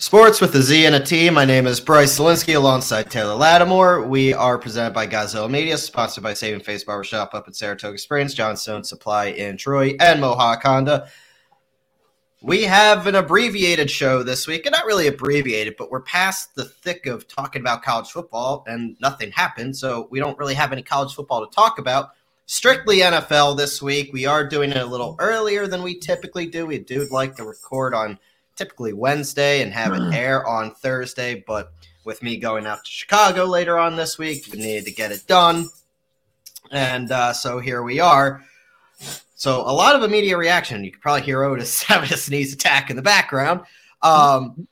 Sports with a Z and a T. My name is Bryce Zelinsky alongside Taylor Lattimore. We are presented by Gazelle Media, sponsored by Saving Face Barbershop up in Saratoga Springs, Johnstone Supply in Troy, and Mohawk Honda. We have an abbreviated show this week, and not really abbreviated, but we're past the thick of talking about college football, and nothing happened, so we don't really have any college football to talk about. Strictly NFL this week. We are doing it a little earlier than we typically do. We do like to record on typically Wednesday and have it air on Thursday. But with me going out to Chicago later on this week, we needed to get it done. And uh, so here we are. So a lot of immediate reaction. You could probably hear Otis having a sneeze attack in the background. Um,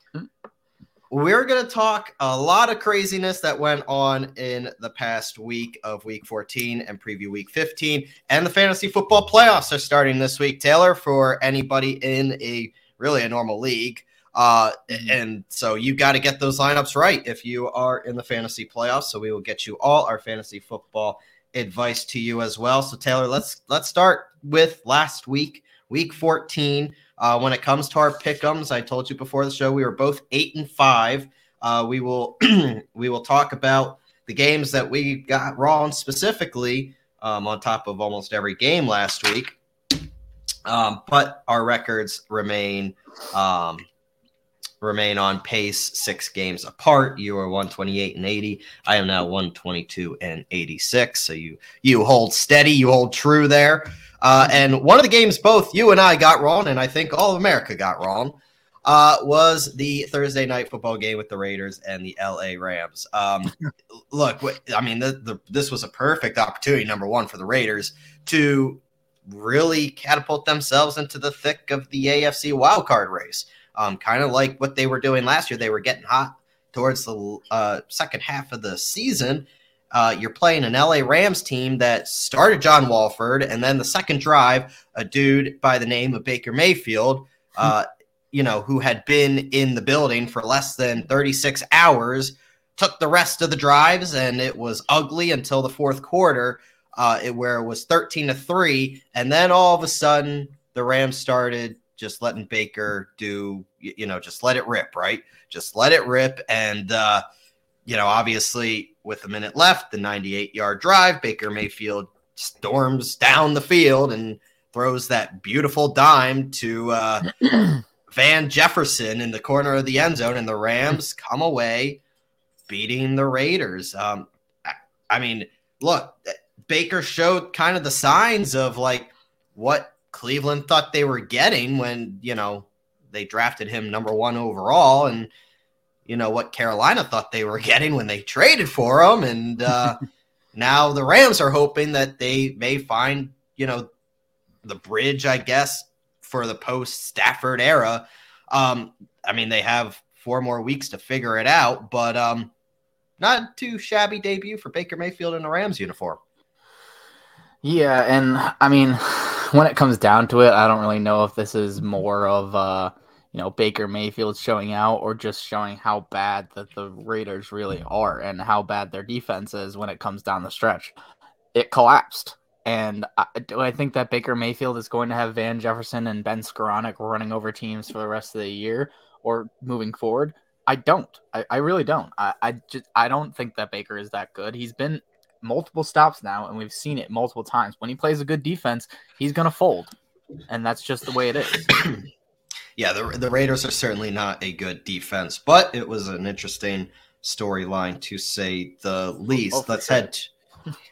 we're going to talk a lot of craziness that went on in the past week of week 14 and preview week 15. And the fantasy football playoffs are starting this week, Taylor, for anybody in a really a normal league. Uh, mm-hmm. and so you've got to get those lineups right if you are in the fantasy playoffs. So we will get you all our fantasy football advice to you as well. So Taylor, let's let's start with last week, week 14. Uh, when it comes to our pickums, I told you before the show we were both eight and five. Uh, we will we will talk about the games that we got wrong specifically um, on top of almost every game last week. Um, but our records remain um, remain on pace, six games apart. You are 128 and 80. I am now 122 and 86. So you you hold steady, you hold true there. Uh, and one of the games both you and I got wrong, and I think all of America got wrong, uh, was the Thursday night football game with the Raiders and the LA Rams. Um, look, I mean, the, the, this was a perfect opportunity, number one, for the Raiders to really catapult themselves into the thick of the AFC wildcard race. Um, kind of like what they were doing last year. They were getting hot towards the uh, second half of the season. Uh, you're playing an LA Rams team that started John Wolford, and then the second drive, a dude by the name of Baker Mayfield, uh, you know, who had been in the building for less than 36 hours, took the rest of the drives, and it was ugly until the fourth quarter uh, it, where it was 13 to 3. And then all of a sudden, the Rams started just letting Baker do, you know, just let it rip, right? Just let it rip. And, uh, you know, obviously, with a minute left, the 98 yard drive, Baker Mayfield storms down the field and throws that beautiful dime to uh, Van Jefferson in the corner of the end zone, and the Rams come away beating the Raiders. Um, I mean, look, Baker showed kind of the signs of like what Cleveland thought they were getting when, you know, they drafted him number one overall and, you know, what Carolina thought they were getting when they traded for him. And uh, now the Rams are hoping that they may find, you know, the bridge, I guess, for the post Stafford era. Um, I mean, they have four more weeks to figure it out, but um, not too shabby debut for Baker Mayfield in a Rams uniform. Yeah, and I mean, when it comes down to it, I don't really know if this is more of uh, you know, Baker Mayfield showing out or just showing how bad that the Raiders really are and how bad their defense is when it comes down the stretch. It collapsed. And I, do I think that Baker Mayfield is going to have Van Jefferson and Ben Skowronek running over teams for the rest of the year or moving forward? I don't. I, I really don't. I, I just I don't think that Baker is that good. He's been multiple stops now, and we've seen it multiple times. When he plays a good defense, he's going to fold, and that's just the way it is. yeah, the the Raiders are certainly not a good defense, but it was an interesting storyline to say the least. Oh, let's sure. head.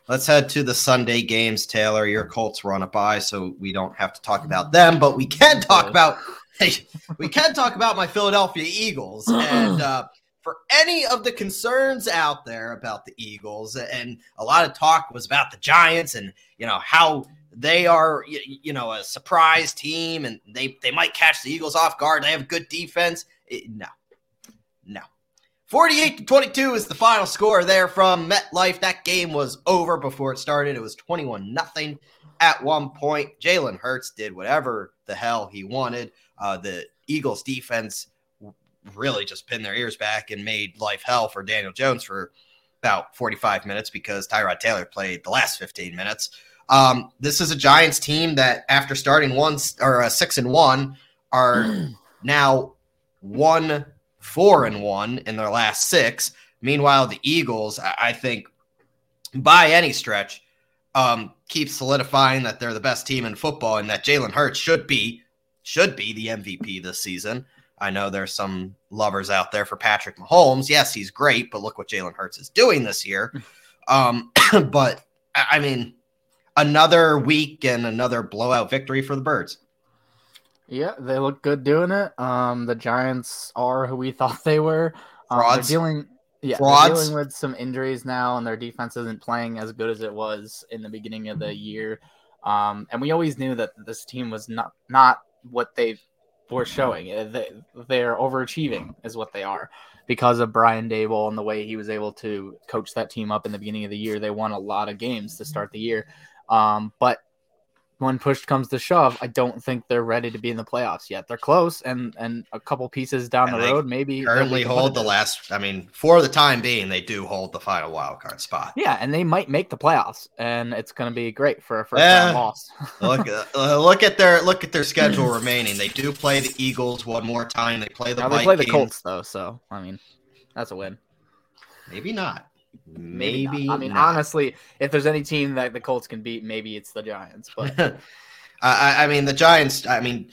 Let's head to the Sunday games, Taylor. Your Colts were on a bye, so we don't have to talk about them, but we can talk about Hey, we can talk about my Philadelphia Eagles and uh, for any of the concerns out there about the Eagles, and a lot of talk was about the Giants and you know how they are you, know a surprise team and they they might catch the Eagles off guard. They have good defense. It, no, no. 48 to 22 is the final score there from MetLife. That game was over before it started. It was 21 nothing at one point. Jalen Hurts did whatever the hell he wanted. Uh, the Eagles defense really just pinned their ears back and made life hell for Daniel Jones for about 45 minutes because Tyrod Taylor played the last 15 minutes. Um, this is a Giants team that, after starting one or a six and one, are now one four and one in their last six. Meanwhile, the Eagles, I think, by any stretch, um, keep solidifying that they're the best team in football and that Jalen Hurts should be should be the MVP this season. I know there's some lovers out there for Patrick Mahomes. Yes, he's great, but look what Jalen Hurts is doing this year. Um, but I mean, another week and another blowout victory for the Birds. Yeah, they look good doing it. Um, the Giants are who we thought they were. Um, Frauds. They're dealing, yeah, Frauds. they're dealing with some injuries now, and their defense isn't playing as good as it was in the beginning of the year. Um, and we always knew that this team was not not what they were showing. Uh, they, they're overachieving, is what they are, because of Brian Daboll and the way he was able to coach that team up in the beginning of the year. They won a lot of games to start the year, um, but when push comes to shove, I don't think they're ready to be in the playoffs yet. They're close, and and a couple pieces down and the road, maybe currently hold the last. I mean, for the time being, they do hold the final wild card spot. Yeah, and they might make the playoffs, and it's going to be great for a first eh, loss. look, uh, look at their look at their schedule remaining. They do play the Eagles one more time. They play the. Now they play the Colts though, so I mean, that's a win. Maybe not. Maybe. maybe I mean, not. honestly, if there's any team that the Colts can beat, maybe it's the Giants. But I, I mean, the Giants. I mean,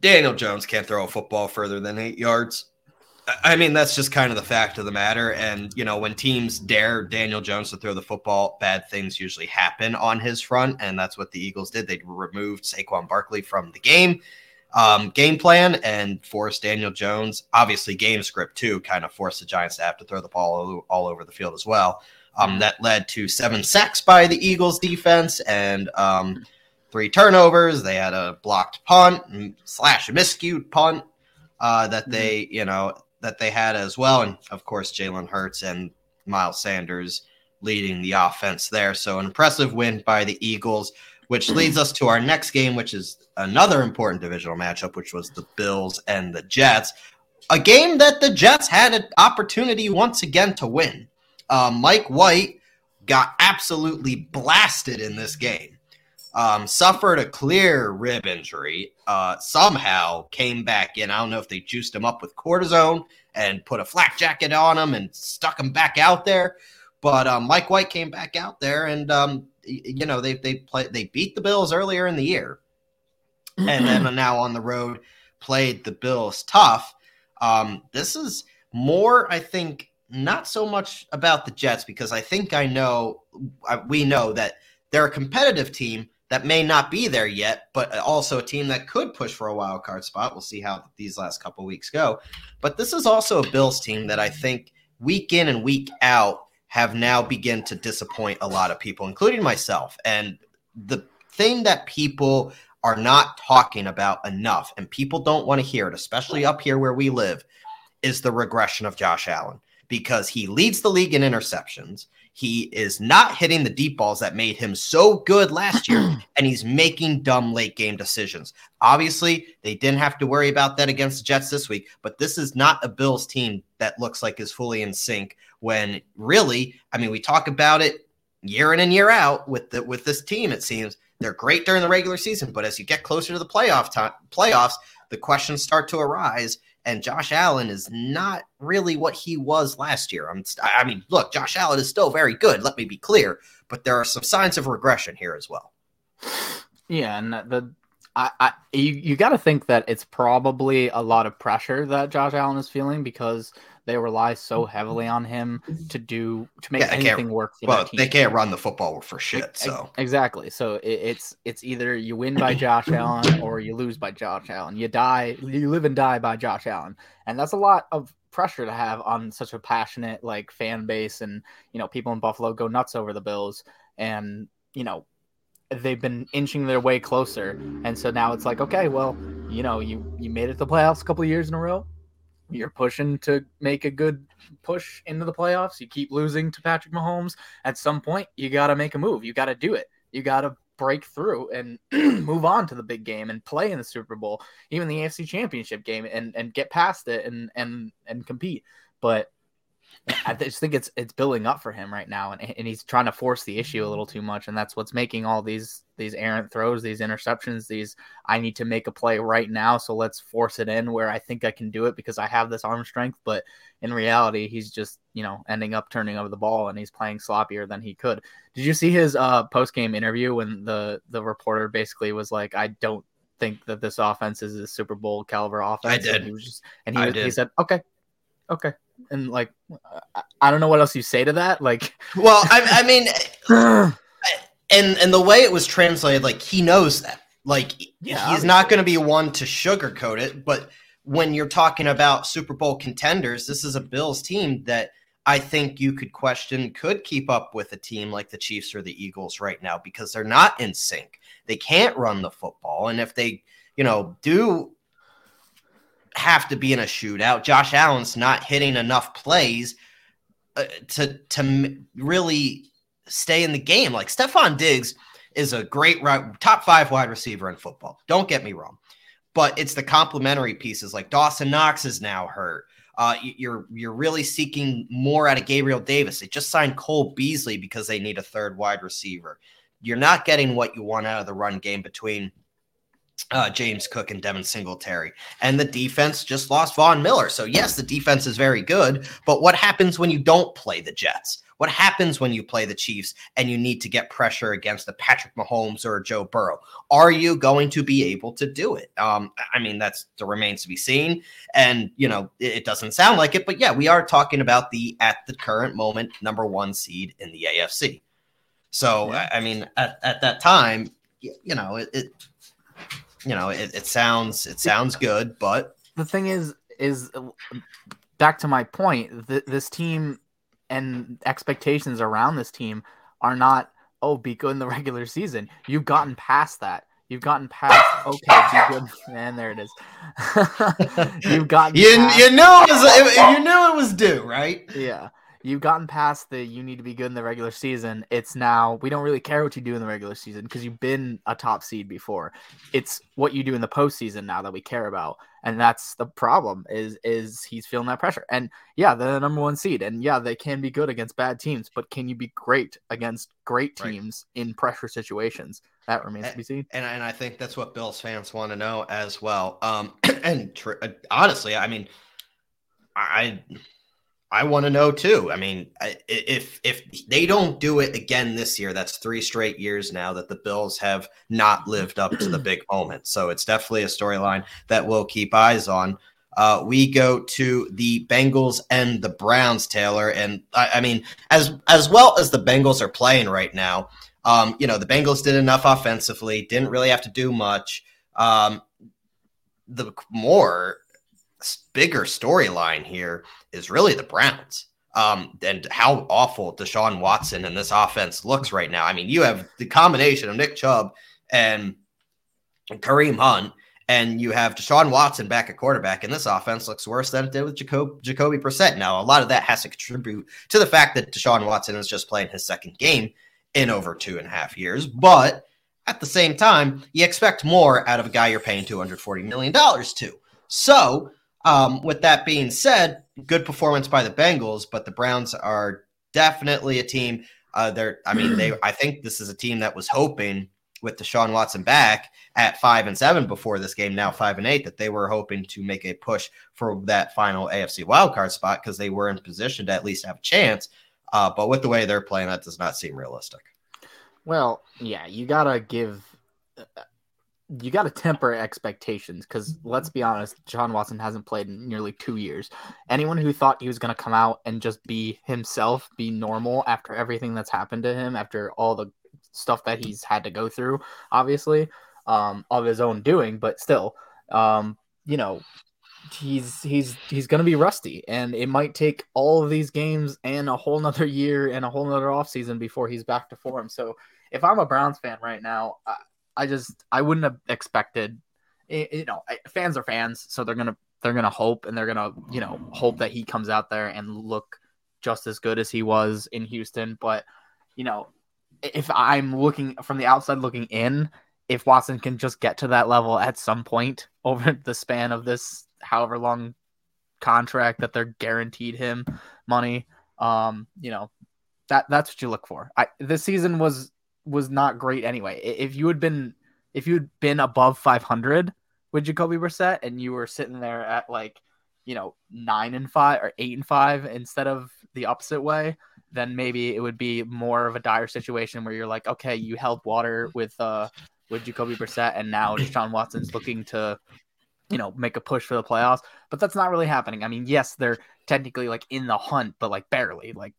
Daniel Jones can't throw a football further than eight yards. I mean, that's just kind of the fact of the matter. And, you know, when teams dare Daniel Jones to throw the football, bad things usually happen on his front. And that's what the Eagles did. They removed Saquon Barkley from the game um, game plan and forced Daniel Jones, obviously game script too, kind of forced the Giants to have to throw the ball all, all over the field as well. Um, that led to seven sacks by the Eagles defense and um, three turnovers. They had a blocked punt slash a miscued punt uh, that mm-hmm. they, you know, that they had as well. And of course, Jalen Hurts and Miles Sanders leading the offense there. So an impressive win by the Eagles which leads us to our next game, which is another important divisional matchup, which was the Bills and the Jets. A game that the Jets had an opportunity once again to win. Uh, Mike White got absolutely blasted in this game. Um, suffered a clear rib injury. Uh, somehow came back in. I don't know if they juiced him up with cortisone and put a flak jacket on him and stuck him back out there. But um, Mike White came back out there and um, you know they they play they beat the Bills earlier in the year, and then now on the road played the Bills tough. Um, this is more, I think, not so much about the Jets because I think I know we know that they're a competitive team that may not be there yet, but also a team that could push for a wild card spot. We'll see how these last couple weeks go. But this is also a Bills team that I think week in and week out have now begun to disappoint a lot of people, including myself. And the thing that people are not talking about enough, and people don't want to hear it, especially up here where we live, is the regression of Josh Allen because he leads the league in interceptions. He is not hitting the deep balls that made him so good last year, and he's making dumb late game decisions. Obviously, they didn't have to worry about that against the Jets this week, but this is not a Bills team that looks like is fully in sync when really, I mean, we talk about it year in and year out with the, with this team. It seems they're great during the regular season, but as you get closer to the playoff time, playoffs, the questions start to arise. And Josh Allen is not really what he was last year. I'm, I mean, look, Josh Allen is still very good. Let me be clear, but there are some signs of regression here as well. Yeah, and the I, I you, you got to think that it's probably a lot of pressure that Josh Allen is feeling because they rely so mm-hmm. heavily on him to do to make yeah, anything work. For well, they can't run the football for shit. So exactly. So it, it's it's either you win by Josh Allen or you lose by Josh Allen. You die, you live and die by Josh Allen, and that's a lot of pressure to have on such a passionate like fan base, and you know people in Buffalo go nuts over the Bills, and you know they've been inching their way closer, and so now it's like okay, well, you know you you made it to the playoffs a couple years in a row you're pushing to make a good push into the playoffs. You keep losing to Patrick Mahomes. At some point, you got to make a move. You got to do it. You got to break through and move on to the big game and play in the Super Bowl, even the AFC Championship game, and and get past it and and and compete. But I just think it's it's building up for him right now, and, and he's trying to force the issue a little too much, and that's what's making all these these errant throws, these interceptions, these I need to make a play right now, so let's force it in where I think I can do it because I have this arm strength, but in reality, he's just you know ending up turning over the ball and he's playing sloppier than he could. Did you see his uh, post game interview when the the reporter basically was like, I don't think that this offense is a Super Bowl caliber offense. I did. And he was just, and he, was, he said, okay, okay, and like I don't know what else you say to that. Like, well, I, I mean, and and the way it was translated, like he knows that. Like, yeah, he's not going to be one to sugarcoat it. But when you're talking about Super Bowl contenders, this is a Bills team that I think you could question could keep up with a team like the Chiefs or the Eagles right now because they're not in sync. They can't run the football, and if they, you know, do have to be in a shootout. Josh Allen's not hitting enough plays uh, to to really stay in the game. Like Stefon Diggs is a great top five wide receiver in football. Don't get me wrong, but it's the complementary pieces. Like Dawson Knox is now hurt. Uh, you're you're really seeking more out of Gabriel Davis. They just signed Cole Beasley because they need a third wide receiver. You're not getting what you want out of the run game between uh, James Cook and Devin Singletary. And the defense just lost Von Miller. So, yes, the defense is very good. But what happens when you don't play the Jets? What happens when you play the Chiefs and you need to get pressure against a Patrick Mahomes or Joe Burrow? Are you going to be able to do it? Um, I mean, that's that remains to be seen. And, you know, it, it doesn't sound like it. But yeah, we are talking about the, at the current moment, number one seed in the AFC. So, yeah. I mean, at, at that time, you know, it, it you know, it, it sounds it sounds good, but the thing is, is uh, back to my point. Th- this team and expectations around this team are not oh be good in the regular season. You've gotten past that. You've gotten past okay, be good, man. There it is. You've gotten you past, you knew it was you knew it was due, right? Yeah you've gotten past the you need to be good in the regular season. It's now we don't really care what you do in the regular season because you've been a top seed before. It's what you do in the postseason now that we care about, and that's the problem. Is is he's feeling that pressure? And yeah, they're the number one seed, and yeah, they can be good against bad teams, but can you be great against great teams right. in pressure situations? That remains and, to be seen. And, and I think that's what Bills fans want to know as well. Um, and tr- honestly, I mean, I I want to know too. I mean, if if they don't do it again this year, that's three straight years now that the Bills have not lived up to the big moment. So it's definitely a storyline that we'll keep eyes on. Uh, we go to the Bengals and the Browns, Taylor, and I, I, mean, as as well as the Bengals are playing right now, um, you know, the Bengals did enough offensively, didn't really have to do much. Um, the more bigger storyline here is really the Browns. Um, and how awful Deshaun Watson and this offense looks right now. I mean, you have the combination of Nick Chubb and Kareem Hunt, and you have Deshaun Watson back at quarterback, and this offense looks worse than it did with Jacob, Jacoby Brissett. Now, a lot of that has to contribute to the fact that Deshaun Watson is just playing his second game in over two and a half years, but at the same time, you expect more out of a guy you're paying $240 million to. So um, with that being said, good performance by the Bengals, but the Browns are definitely a team. Uh, they're, I mean, they. I think this is a team that was hoping with Deshaun Watson back at five and seven before this game, now five and eight, that they were hoping to make a push for that final AFC wildcard spot because they were in position to at least have a chance. Uh, but with the way they're playing, that does not seem realistic. Well, yeah, you gotta give you got to temper expectations because let's be honest, John Watson hasn't played in nearly two years. Anyone who thought he was going to come out and just be himself, be normal after everything that's happened to him, after all the stuff that he's had to go through, obviously, um, of his own doing, but still, um, you know, he's he's he's going to be rusty, and it might take all of these games and a whole nother year and a whole nother offseason before he's back to form. So if I'm a Browns fan right now. I, just I wouldn't have expected. You know, fans are fans, so they're gonna they're gonna hope and they're gonna you know hope that he comes out there and look just as good as he was in Houston. But you know, if I'm looking from the outside looking in, if Watson can just get to that level at some point over the span of this however long contract that they're guaranteed him money. Um, you know, that that's what you look for. I this season was was not great anyway. If you had been if you had been above 500 with Jacoby Brissett and you were sitting there at like you know nine and five or eight and five instead of the opposite way, then maybe it would be more of a dire situation where you're like, okay, you held water with uh with Jacoby Brissett, and now Deshaun Watson's looking to you know make a push for the playoffs. But that's not really happening. I mean, yes, they're technically like in the hunt, but like barely. Like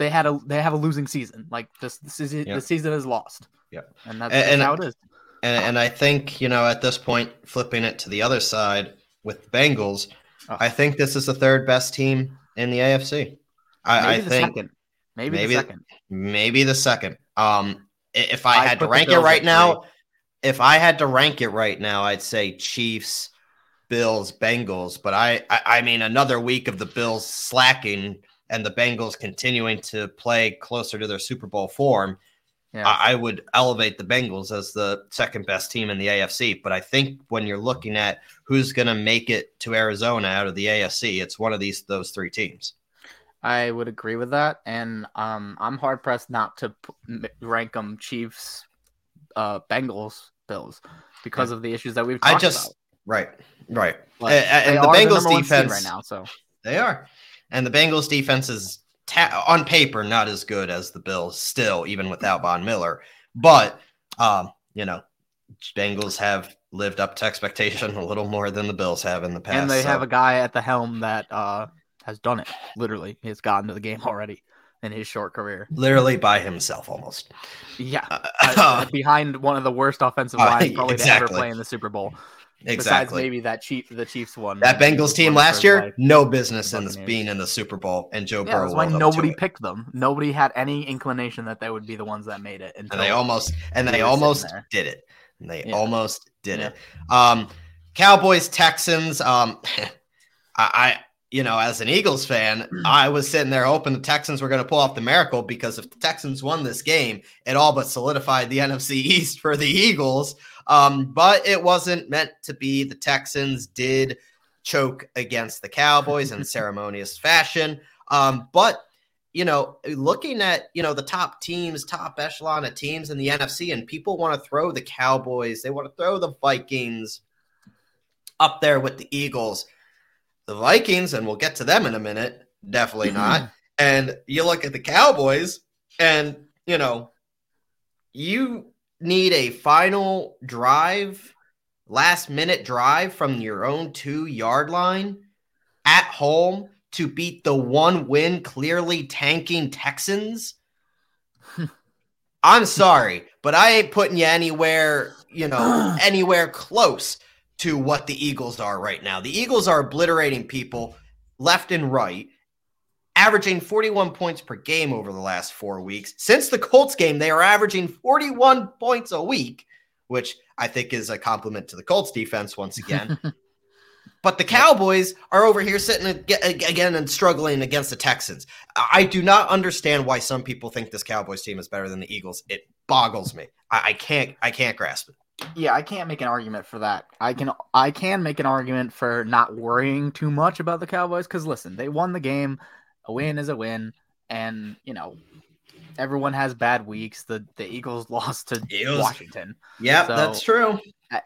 they had a they have a losing season. Like this, this is yeah. the season is lost. Yeah, and that's, and, how it is. And, and I think you know at this point, flipping it to the other side with Bengals, oh. I think this is the third best team in the AFC. I, I think second. maybe maybe the second. Maybe the second. Um, if I, I had to rank it right now, if I had to rank it right now, I'd say Chiefs, Bills, Bengals. But I, I, I mean, another week of the Bills slacking and the Bengals continuing to play closer to their Super Bowl form. Yeah. I, I would elevate the Bengals as the second best team in the AFC. But I think when you're looking at who's going to make it to Arizona out of the AFC, it's one of these those three teams. I would agree with that, and um, I'm hard pressed not to p- rank them Chiefs, uh, Bengals, Bills because of the issues that we've. I just about. right, right, and, and the Bengals the defense right now, so they are, and the Bengals defense is ta- on paper not as good as the Bills, still even without Von Miller, but um, you know, Bengals have lived up to expectation a little more than the Bills have in the past, and they so. have a guy at the helm that uh has done it. Literally, he's gotten to the game already in his short career. Literally by himself, almost. Yeah, uh, uh, behind one of the worst offensive uh, lines probably exactly. to ever play in the Super Bowl. Exactly. Besides maybe that Chief, the Chiefs one. That Bengals team last year, life. no business in this being in the Super Bowl, and Joe yeah, Burrow. That's why nobody picked them. Nobody had any inclination that they would be the ones that made it. And they almost, and they almost did it. And they yeah. almost did yeah. it. Um, Cowboys, Texans. Um, I, you know, as an Eagles fan. I was sitting there hoping the Texans were going to pull off the miracle because if the Texans won this game, it all but solidified the NFC East for the Eagles. Um, but it wasn't meant to be. The Texans did choke against the Cowboys in ceremonious fashion. Um, but you know, looking at you know the top teams, top echelon of teams in the NFC, and people want to throw the Cowboys, they want to throw the Vikings up there with the Eagles the Vikings, and we'll get to them in a minute, definitely not. and you look at the Cowboys, and you know, you need a final drive, last minute drive from your own two yard line at home to beat the one win, clearly tanking Texans. I'm sorry, but I ain't putting you anywhere, you know, anywhere close to what the Eagles are right now. The Eagles are obliterating people left and right, averaging 41 points per game over the last four weeks. Since the Colts game, they are averaging 41 points a week, which I think is a compliment to the Colts defense once again. but the Cowboys are over here sitting again and struggling against the Texans. I do not understand why some people think this Cowboys team is better than the Eagles. It boggles me. I, I can't. I can't grasp it yeah, I can't make an argument for that. I can I can make an argument for not worrying too much about the Cowboys because listen, they won the game. A win is a win, and you know everyone has bad weeks. The the Eagles lost to Eagles. Washington. Yeah, so, that's true.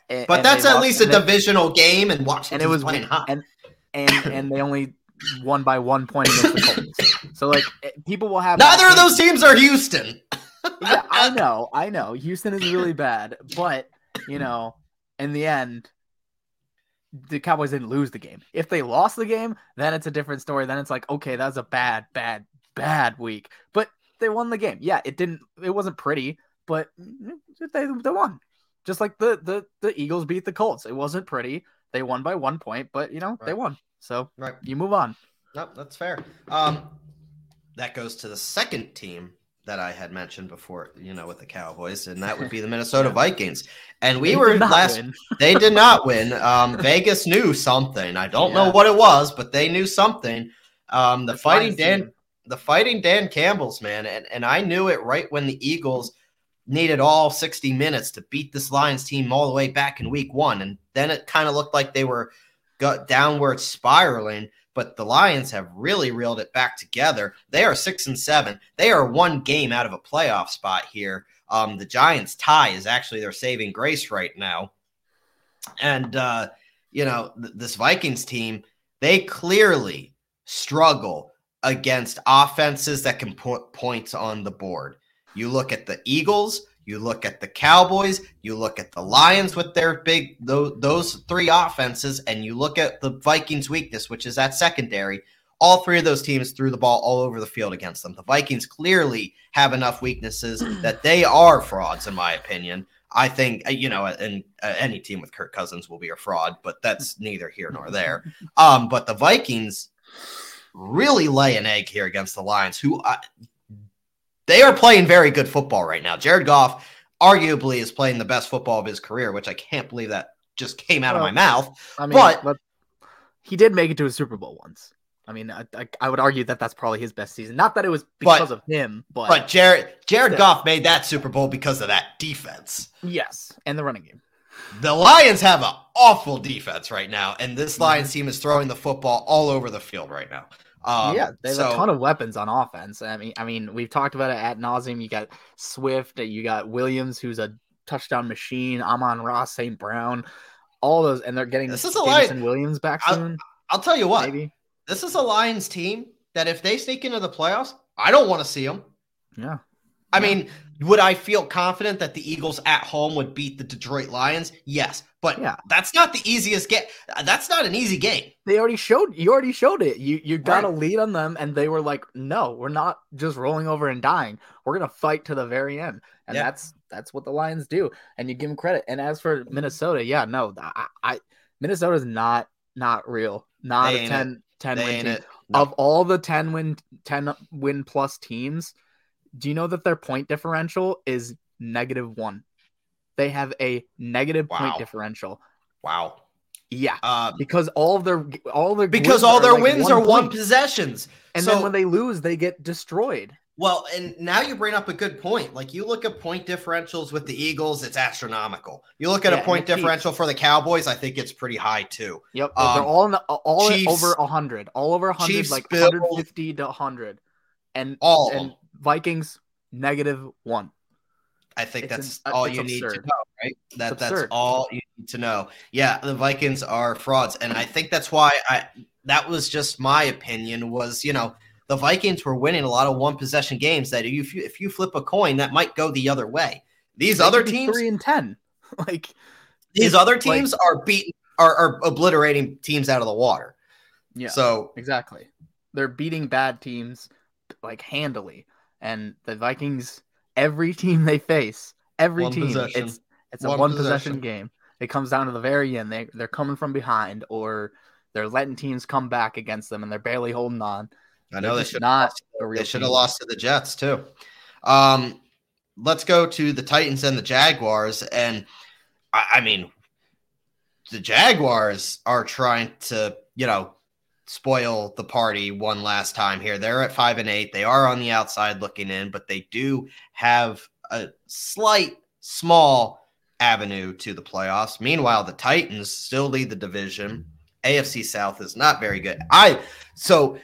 And, but that's at lost, least a divisional they, game, and Washington and it was playing hot. And and and they only won by one point against the Colts. So like people will have neither of those teams are Houston. yeah, I know, I know. Houston is really bad, but you know, in the end, the Cowboys didn't lose the game. If they lost the game, then it's a different story. Then it's like, okay, that was a bad, bad, bad week. But they won the game. Yeah, it didn't. It wasn't pretty, but they they won. Just like the the the Eagles beat the Colts. It wasn't pretty. They won by one point, but you know right. they won. So right. you move on. Nope, that's fair. Um, that goes to the second team that I had mentioned before, you know, with the Cowboys, and that would be the Minnesota yeah. Vikings. And we they were last they did not win. Um, Vegas knew something. I don't yeah. know what it was, but they knew something. Um, the That's fighting Dan team. the fighting Dan Campbell's man, and, and I knew it right when the Eagles needed all 60 minutes to beat this Lions team all the way back in week one. And then it kind of looked like they were go downward spiraling. But the Lions have really reeled it back together. They are six and seven. They are one game out of a playoff spot here. Um, the Giants' tie is actually their saving grace right now. And uh, you know, th- this Vikings team, they clearly struggle against offenses that can put points on the board. You look at the Eagles, you look at the Cowboys, you look at the Lions with their big those, those three offenses, and you look at the Vikings' weakness, which is that secondary. All three of those teams threw the ball all over the field against them. The Vikings clearly have enough weaknesses that they are frauds, in my opinion. I think uh, you know, and uh, any team with Kirk Cousins will be a fraud, but that's neither here nor there. Um, but the Vikings really lay an egg here against the Lions, who uh, they are playing very good football right now. Jared Goff arguably is playing the best football of his career, which I can't believe that just came out well, of my mouth. I mean, but he did make it to a Super Bowl once. I mean, I, I, I, would argue that that's probably his best season. Not that it was because but, of him, but but Jared Jared Goff made that Super Bowl because of that defense. Yes, and the running game. The Lions have an awful defense right now, and this mm-hmm. Lions team is throwing the football all over the field right now. Um, yeah, they have so, a ton of weapons on offense. I mean, I mean, we've talked about it at nauseum. You got Swift, you got Williams, who's a touchdown machine. Amon-Ra, St. Brown, all those, and they're getting this is a Lion, Williams back soon. I'll, I'll tell you what, maybe this is a Lions team that if they sneak into the playoffs, I don't want to see them. Yeah, I mean, would I feel confident that the Eagles at home would beat the Detroit Lions? Yes, but yeah. that's not the easiest game. That's not an easy game. They already showed you already showed it. You you got right. a lead on them, and they were like, "No, we're not just rolling over and dying. We're gonna fight to the very end." And yeah. that's that's what the Lions do. And you give them credit. And as for Minnesota, yeah, no, I, I Minnesota's not not real. Not they a 10, 10 win team. No. Of all the 10 win 10 win plus teams, do you know that their point differential is negative one? They have a negative wow. point differential. Wow. Yeah, uh, because all of their all their because all their like wins one are one possessions, and so, then when they lose, they get destroyed. Well, and now you bring up a good point. Like you look at point differentials with the Eagles, it's astronomical. You look at yeah, a point differential for the Cowboys, I think it's pretty high too. Yep, um, they're all in the, all Chiefs, over hundred, all over hundred, like 150 to hundred, and all and Vikings negative one. I think it's that's an, all you absurd. need to know, right? That that's all you need to know. Yeah, the Vikings are frauds, and I think that's why I that was just my opinion. Was you know the Vikings were winning a lot of one possession games that if you if you flip a coin, that might go the other way. These they other teams three and ten, like these other teams like, are beating are, are obliterating teams out of the water. Yeah. So exactly, they're beating bad teams like handily. And the Vikings, every team they face, every one team, possession. it's it's a one, possession. possession game. It comes down to the very end. They they're coming from behind, or they're letting teams come back against them, and they're barely holding on. I know they should not. They should have lost to the Jets too. Um, let's go to the Titans and the Jaguars, and I, I mean, the Jaguars are trying to you know spoil the party one last time here. They're at five and eight. They are on the outside looking in, but they do have a slight, small avenue to the playoffs. Meanwhile, the Titans still lead the division. AFC South is not very good. I so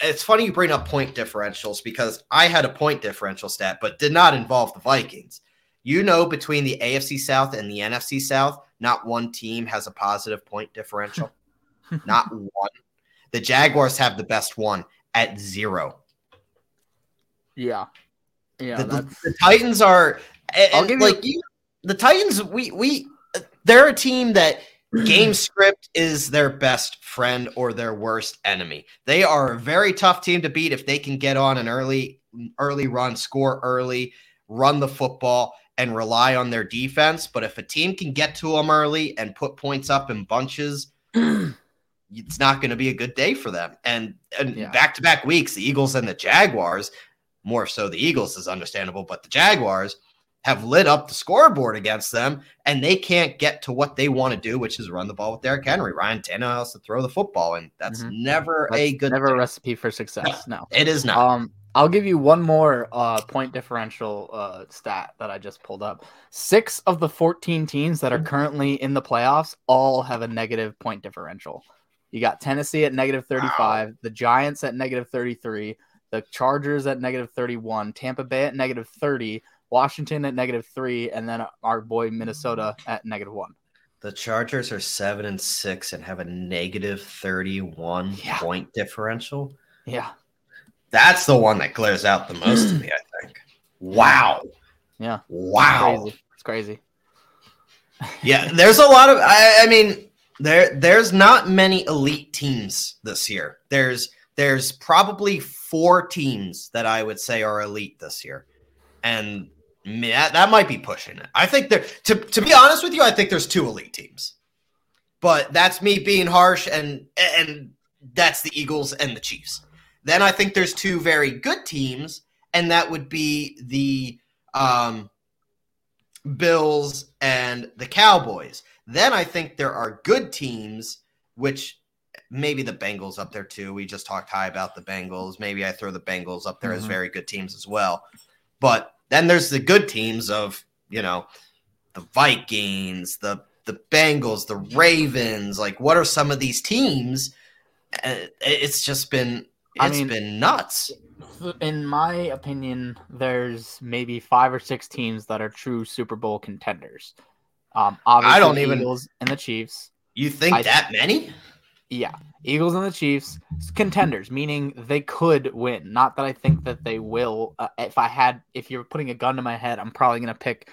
it's funny you bring up point differentials because I had a point differential stat, but did not involve the Vikings. You know, between the AFC South and the NFC South, not one team has a positive point differential. not one. The Jaguars have the best one at zero. Yeah. Yeah. The, the, the Titans are eh, eh, and, like you, the Titans, we we they're a team that game script is their best friend or their worst enemy. They are a very tough team to beat if they can get on an early early run, score early, run the football and rely on their defense, but if a team can get to them early and put points up in bunches, it's not going to be a good day for them. And back to back weeks, the Eagles and the Jaguars, more so the Eagles is understandable, but the Jaguars have lit up the scoreboard against them, and they can't get to what they want to do, which is run the ball with Derrick Henry. Ryan Tannehill has to throw the football, and that's mm-hmm. never that's a good never thing. a recipe for success. No, it is not. Um, I'll give you one more uh, point differential uh, stat that I just pulled up. Six of the 14 teams that are currently in the playoffs all have a negative point differential. You got Tennessee at negative 35, wow. the Giants at negative 33, the Chargers at negative 31, Tampa Bay at negative 30, Washington at negative 3, and then our boy Minnesota at negative 1. The Chargers are 7 and 6 and have a negative 31 yeah. point differential. Yeah. That's the one that glares out the most to me, I think. Wow. Yeah. Wow. It's crazy. It's crazy. yeah, there's a lot of I, I mean, there there's not many elite teams this year. There's there's probably four teams that I would say are elite this year. And that, that might be pushing it. I think there to to be honest with you, I think there's two elite teams. But that's me being harsh and and that's the Eagles and the Chiefs. Then I think there's two very good teams, and that would be the um, Bills and the Cowboys. Then I think there are good teams, which maybe the Bengals up there too. We just talked high about the Bengals. Maybe I throw the Bengals up there mm-hmm. as very good teams as well. But then there's the good teams of, you know, the Vikings, the the Bengals, the Ravens. Like, what are some of these teams? It's just been it's I mean, been nuts. In my opinion, there's maybe five or six teams that are true Super Bowl contenders. Um, obviously, I don't even Eagles and the Chiefs. You think I, that many? Yeah, Eagles and the Chiefs contenders, meaning they could win. Not that I think that they will. Uh, if I had, if you're putting a gun to my head, I'm probably gonna pick.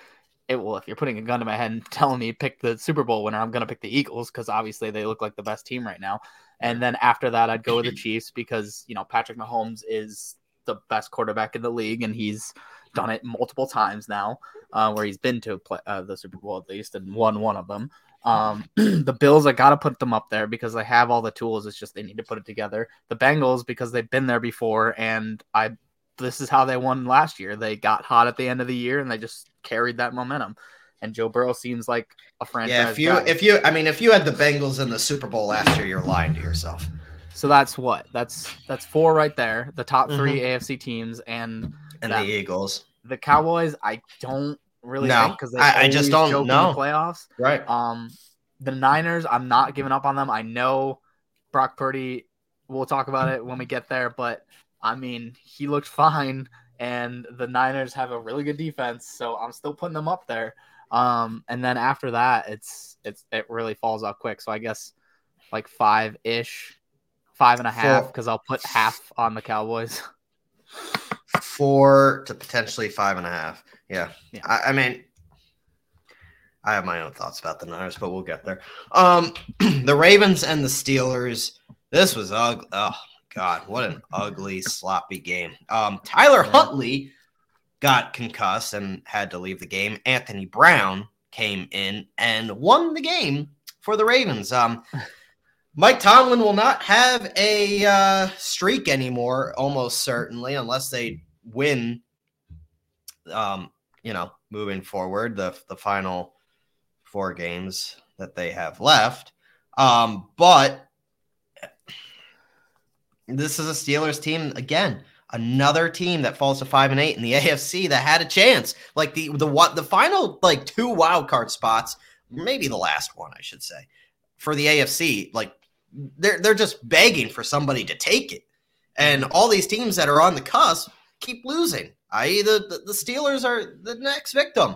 It well, if you're putting a gun to my head and telling me pick the Super Bowl winner, I'm gonna pick the Eagles because obviously they look like the best team right now. And then after that, I'd go with the Chiefs because you know Patrick Mahomes is the best quarterback in the league, and he's done it multiple times now, uh, where he's been to play, uh, the Super Bowl at least and won one of them. Um, the Bills, I gotta put them up there because they have all the tools. It's just they need to put it together. The Bengals because they've been there before, and I this is how they won last year. They got hot at the end of the year and they just carried that momentum. And Joe Burrow seems like a franchise. Yeah, if you guy. if you I mean if you had the Bengals in the Super Bowl last year, you're lying to yourself. So that's what that's that's four right there. The top 3 mm-hmm. AFC teams and and that, the Eagles. The Cowboys, I don't really no, because I, I just don't know playoffs. Right. Um, the Niners, I'm not giving up on them. I know Brock Purdy. We'll talk about it when we get there, but I mean, he looked fine, and the Niners have a really good defense, so I'm still putting them up there. Um, and then after that, it's it's it really falls off quick. So I guess like five ish, five and a half, because I'll put half on the Cowboys. Four to potentially five and a half. Yeah. yeah. I, I, mean, I have my own thoughts about the Niners, but we'll get there. Um, the Ravens and the Steelers. This was ugly. Oh God, what an ugly, sloppy game. Um, Tyler Huntley got concussed and had to leave the game. Anthony Brown came in and won the game for the Ravens. Um, Mike Tomlin will not have a uh, streak anymore, almost certainly, unless they win. Um, you know, moving forward, the the final four games that they have left. Um, but this is a Steelers team again, another team that falls to five and eight in the AFC that had a chance. Like the the what the final like two wild card spots, maybe the last one, I should say, for the AFC. Like they're they're just begging for somebody to take it. And all these teams that are on the cusp keep losing. I.e., the, the, the Steelers are the next victim.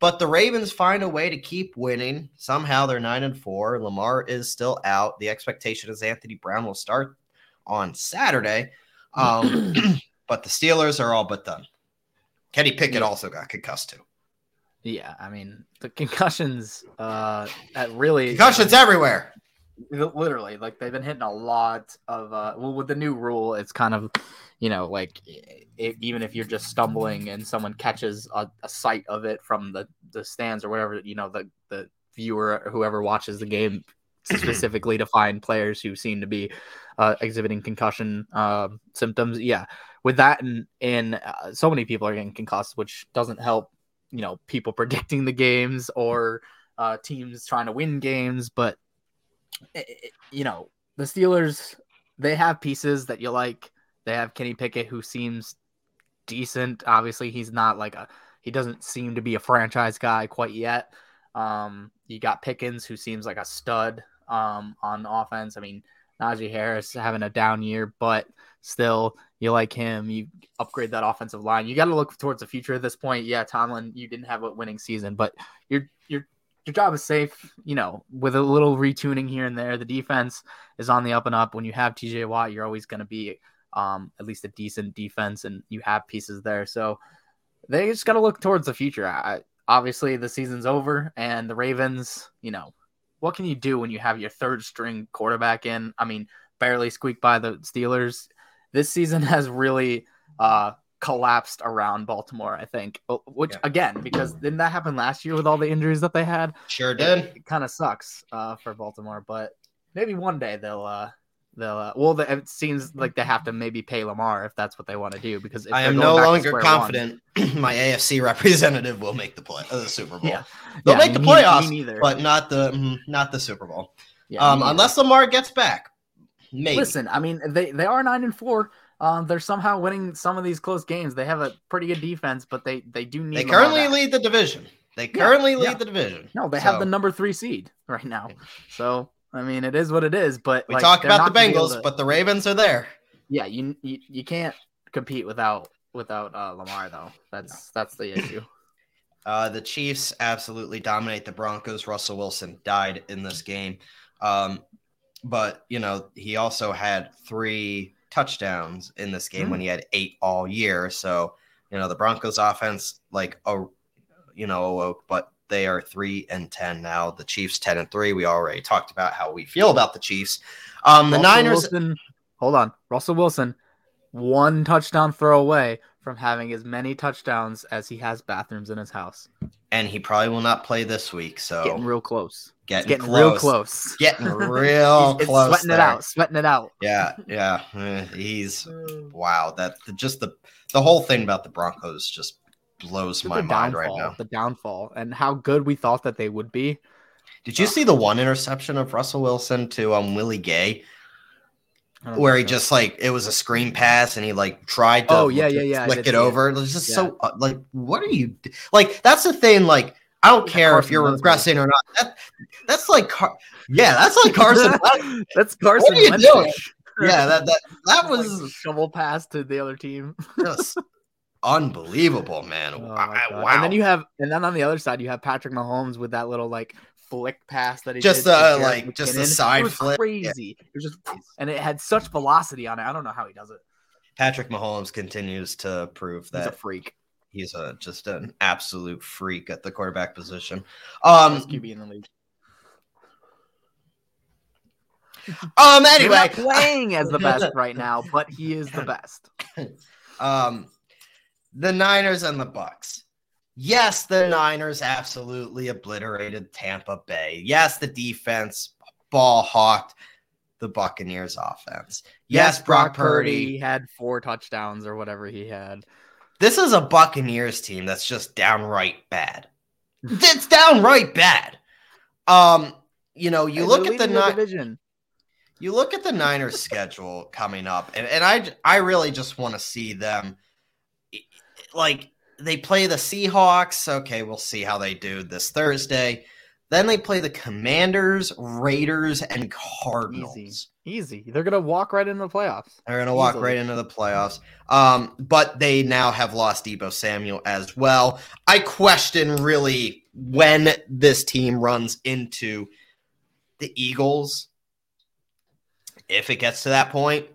But the Ravens find a way to keep winning. Somehow they're nine and four. Lamar is still out. The expectation is Anthony Brown will start on Saturday. Um, but the Steelers are all but done. Kenny Pickett also got concussed too. Yeah, I mean the concussions, uh, at really concussions everywhere. Literally, like they've been hitting a lot of. Uh, well, with the new rule, it's kind of, you know, like if, even if you're just stumbling and someone catches a, a sight of it from the the stands or whatever, you know, the the viewer or whoever watches the game specifically to find players who seem to be uh, exhibiting concussion uh, symptoms. Yeah, with that and and uh, so many people are getting concussed, which doesn't help. You know, people predicting the games or uh, teams trying to win games, but you know the Steelers they have pieces that you like. They have Kenny Pickett, who seems decent. Obviously, he's not like a he doesn't seem to be a franchise guy quite yet. Um, you got Pickens, who seems like a stud um, on offense. I mean, Najee Harris having a down year, but still, you like him. You upgrade that offensive line. You got to look towards the future at this point. Yeah, Tomlin, you didn't have a winning season, but your your your job is safe. You know, with a little retuning here and there, the defense is on the up and up. When you have TJ Watt, you're always going to be um, at least a decent defense, and you have pieces there. So they just got to look towards the future. I, obviously, the season's over, and the Ravens, you know, what can you do when you have your third string quarterback in? I mean, barely squeaked by the Steelers. This season has really uh, collapsed around Baltimore, I think. Which yeah. again, because didn't that happen last year with all the injuries that they had? Sure did. It, it kind of sucks uh, for Baltimore, but maybe one day they'll uh, they'll uh, well the, it seems like they have to maybe pay lamar if that's what they want to do because i am no longer confident one, my afc representative will make the play uh, the super bowl yeah. they'll yeah, make the playoffs me, me but not the mm, not the super bowl yeah, um, unless lamar gets back maybe listen i mean they they are nine and four um, they're somehow winning some of these close games. They have a pretty good defense, but they they do need. They currently lead the division. They currently yeah, lead yeah. the division. No, they so. have the number three seed right now. So I mean, it is what it is. But we like, talk about the Bengals, to... but the Ravens are there. Yeah, you you, you can't compete without without uh, Lamar though. That's no. that's the issue. Uh, the Chiefs absolutely dominate the Broncos. Russell Wilson died in this game, um, but you know he also had three touchdowns in this game mm. when he had eight all year. So you know the Broncos offense like oh you know awoke, but they are three and ten now. The Chiefs ten and three. We already talked about how we feel about the Chiefs. Um, the Russell Niners. Wilson, hold on, Russell Wilson, one touchdown throw away from having as many touchdowns as he has bathrooms in his house. And he probably will not play this week. So getting real close. Getting, getting close. real close. Getting real close. Sweating there. it out. Sweating it out. Yeah, yeah. Eh, he's wow. That just the the whole thing about the Broncos just blows my mind right now. The downfall and how good we thought that they would be. Did you see the one interception of Russell Wilson to um Willie Gay? Where he just like it was a screen pass and he like tried to oh yeah yeah yeah flick it over. It. it was just yeah. so uh, like what are you like? That's the thing. Like I don't care Carson if you're regressing or not. That, that's like Car- yeah, that's like Carson. that's Carson. What are you doing? Yeah, that that that was like shovel pass to the other team. just unbelievable, man. Oh wow. And then you have, and then on the other side, you have Patrick Mahomes with that little like flick pass that he just uh like McKinnon. just a side it was flip. Crazy. Yeah. It was just, and it had such velocity on it. I don't know how he does it. Patrick Mahomes continues to prove that he's a freak. He's a just an absolute freak at the quarterback position. Um, QB in the league. Um. Anyway, playing as the best right now, but he is the best. Um the Niners and the Bucks. Yes, the Niners absolutely obliterated Tampa Bay. Yes, the defense ball hawked the Buccaneers offense. Yes, Brock, Brock Purdy, Purdy had four touchdowns or whatever he had. This is a Buccaneers team that's just downright bad. it's downright bad. Um, you know, you look at the, the division. You look at the Niners schedule coming up, and, and I I really just want to see them like they play the Seahawks. Okay, we'll see how they do this Thursday. Then they play the Commanders, Raiders, and Cardinals. Easy. Easy. They're gonna walk right into the playoffs. They're gonna walk right into the playoffs. Um, but they now have lost Deebo Samuel as well. I question really when this team runs into the Eagles. If it gets to that point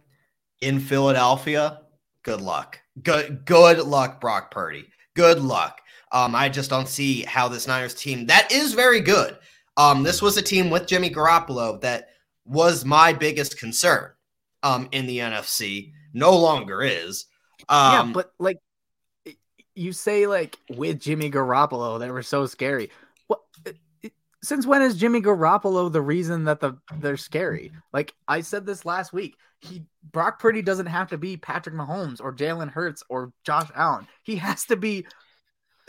in Philadelphia, good luck. Good good luck, Brock Purdy. Good luck. Um, I just don't see how this Niners team that is very good. Um, this was a team with Jimmy Garoppolo that was my biggest concern um, in the NFC. No longer is. Um, yeah, but like you say, like with Jimmy Garoppolo, they were so scary. What? Since when is Jimmy Garoppolo the reason that the they're scary? Like I said this last week, he Brock Purdy doesn't have to be Patrick Mahomes or Jalen Hurts or Josh Allen. He has to be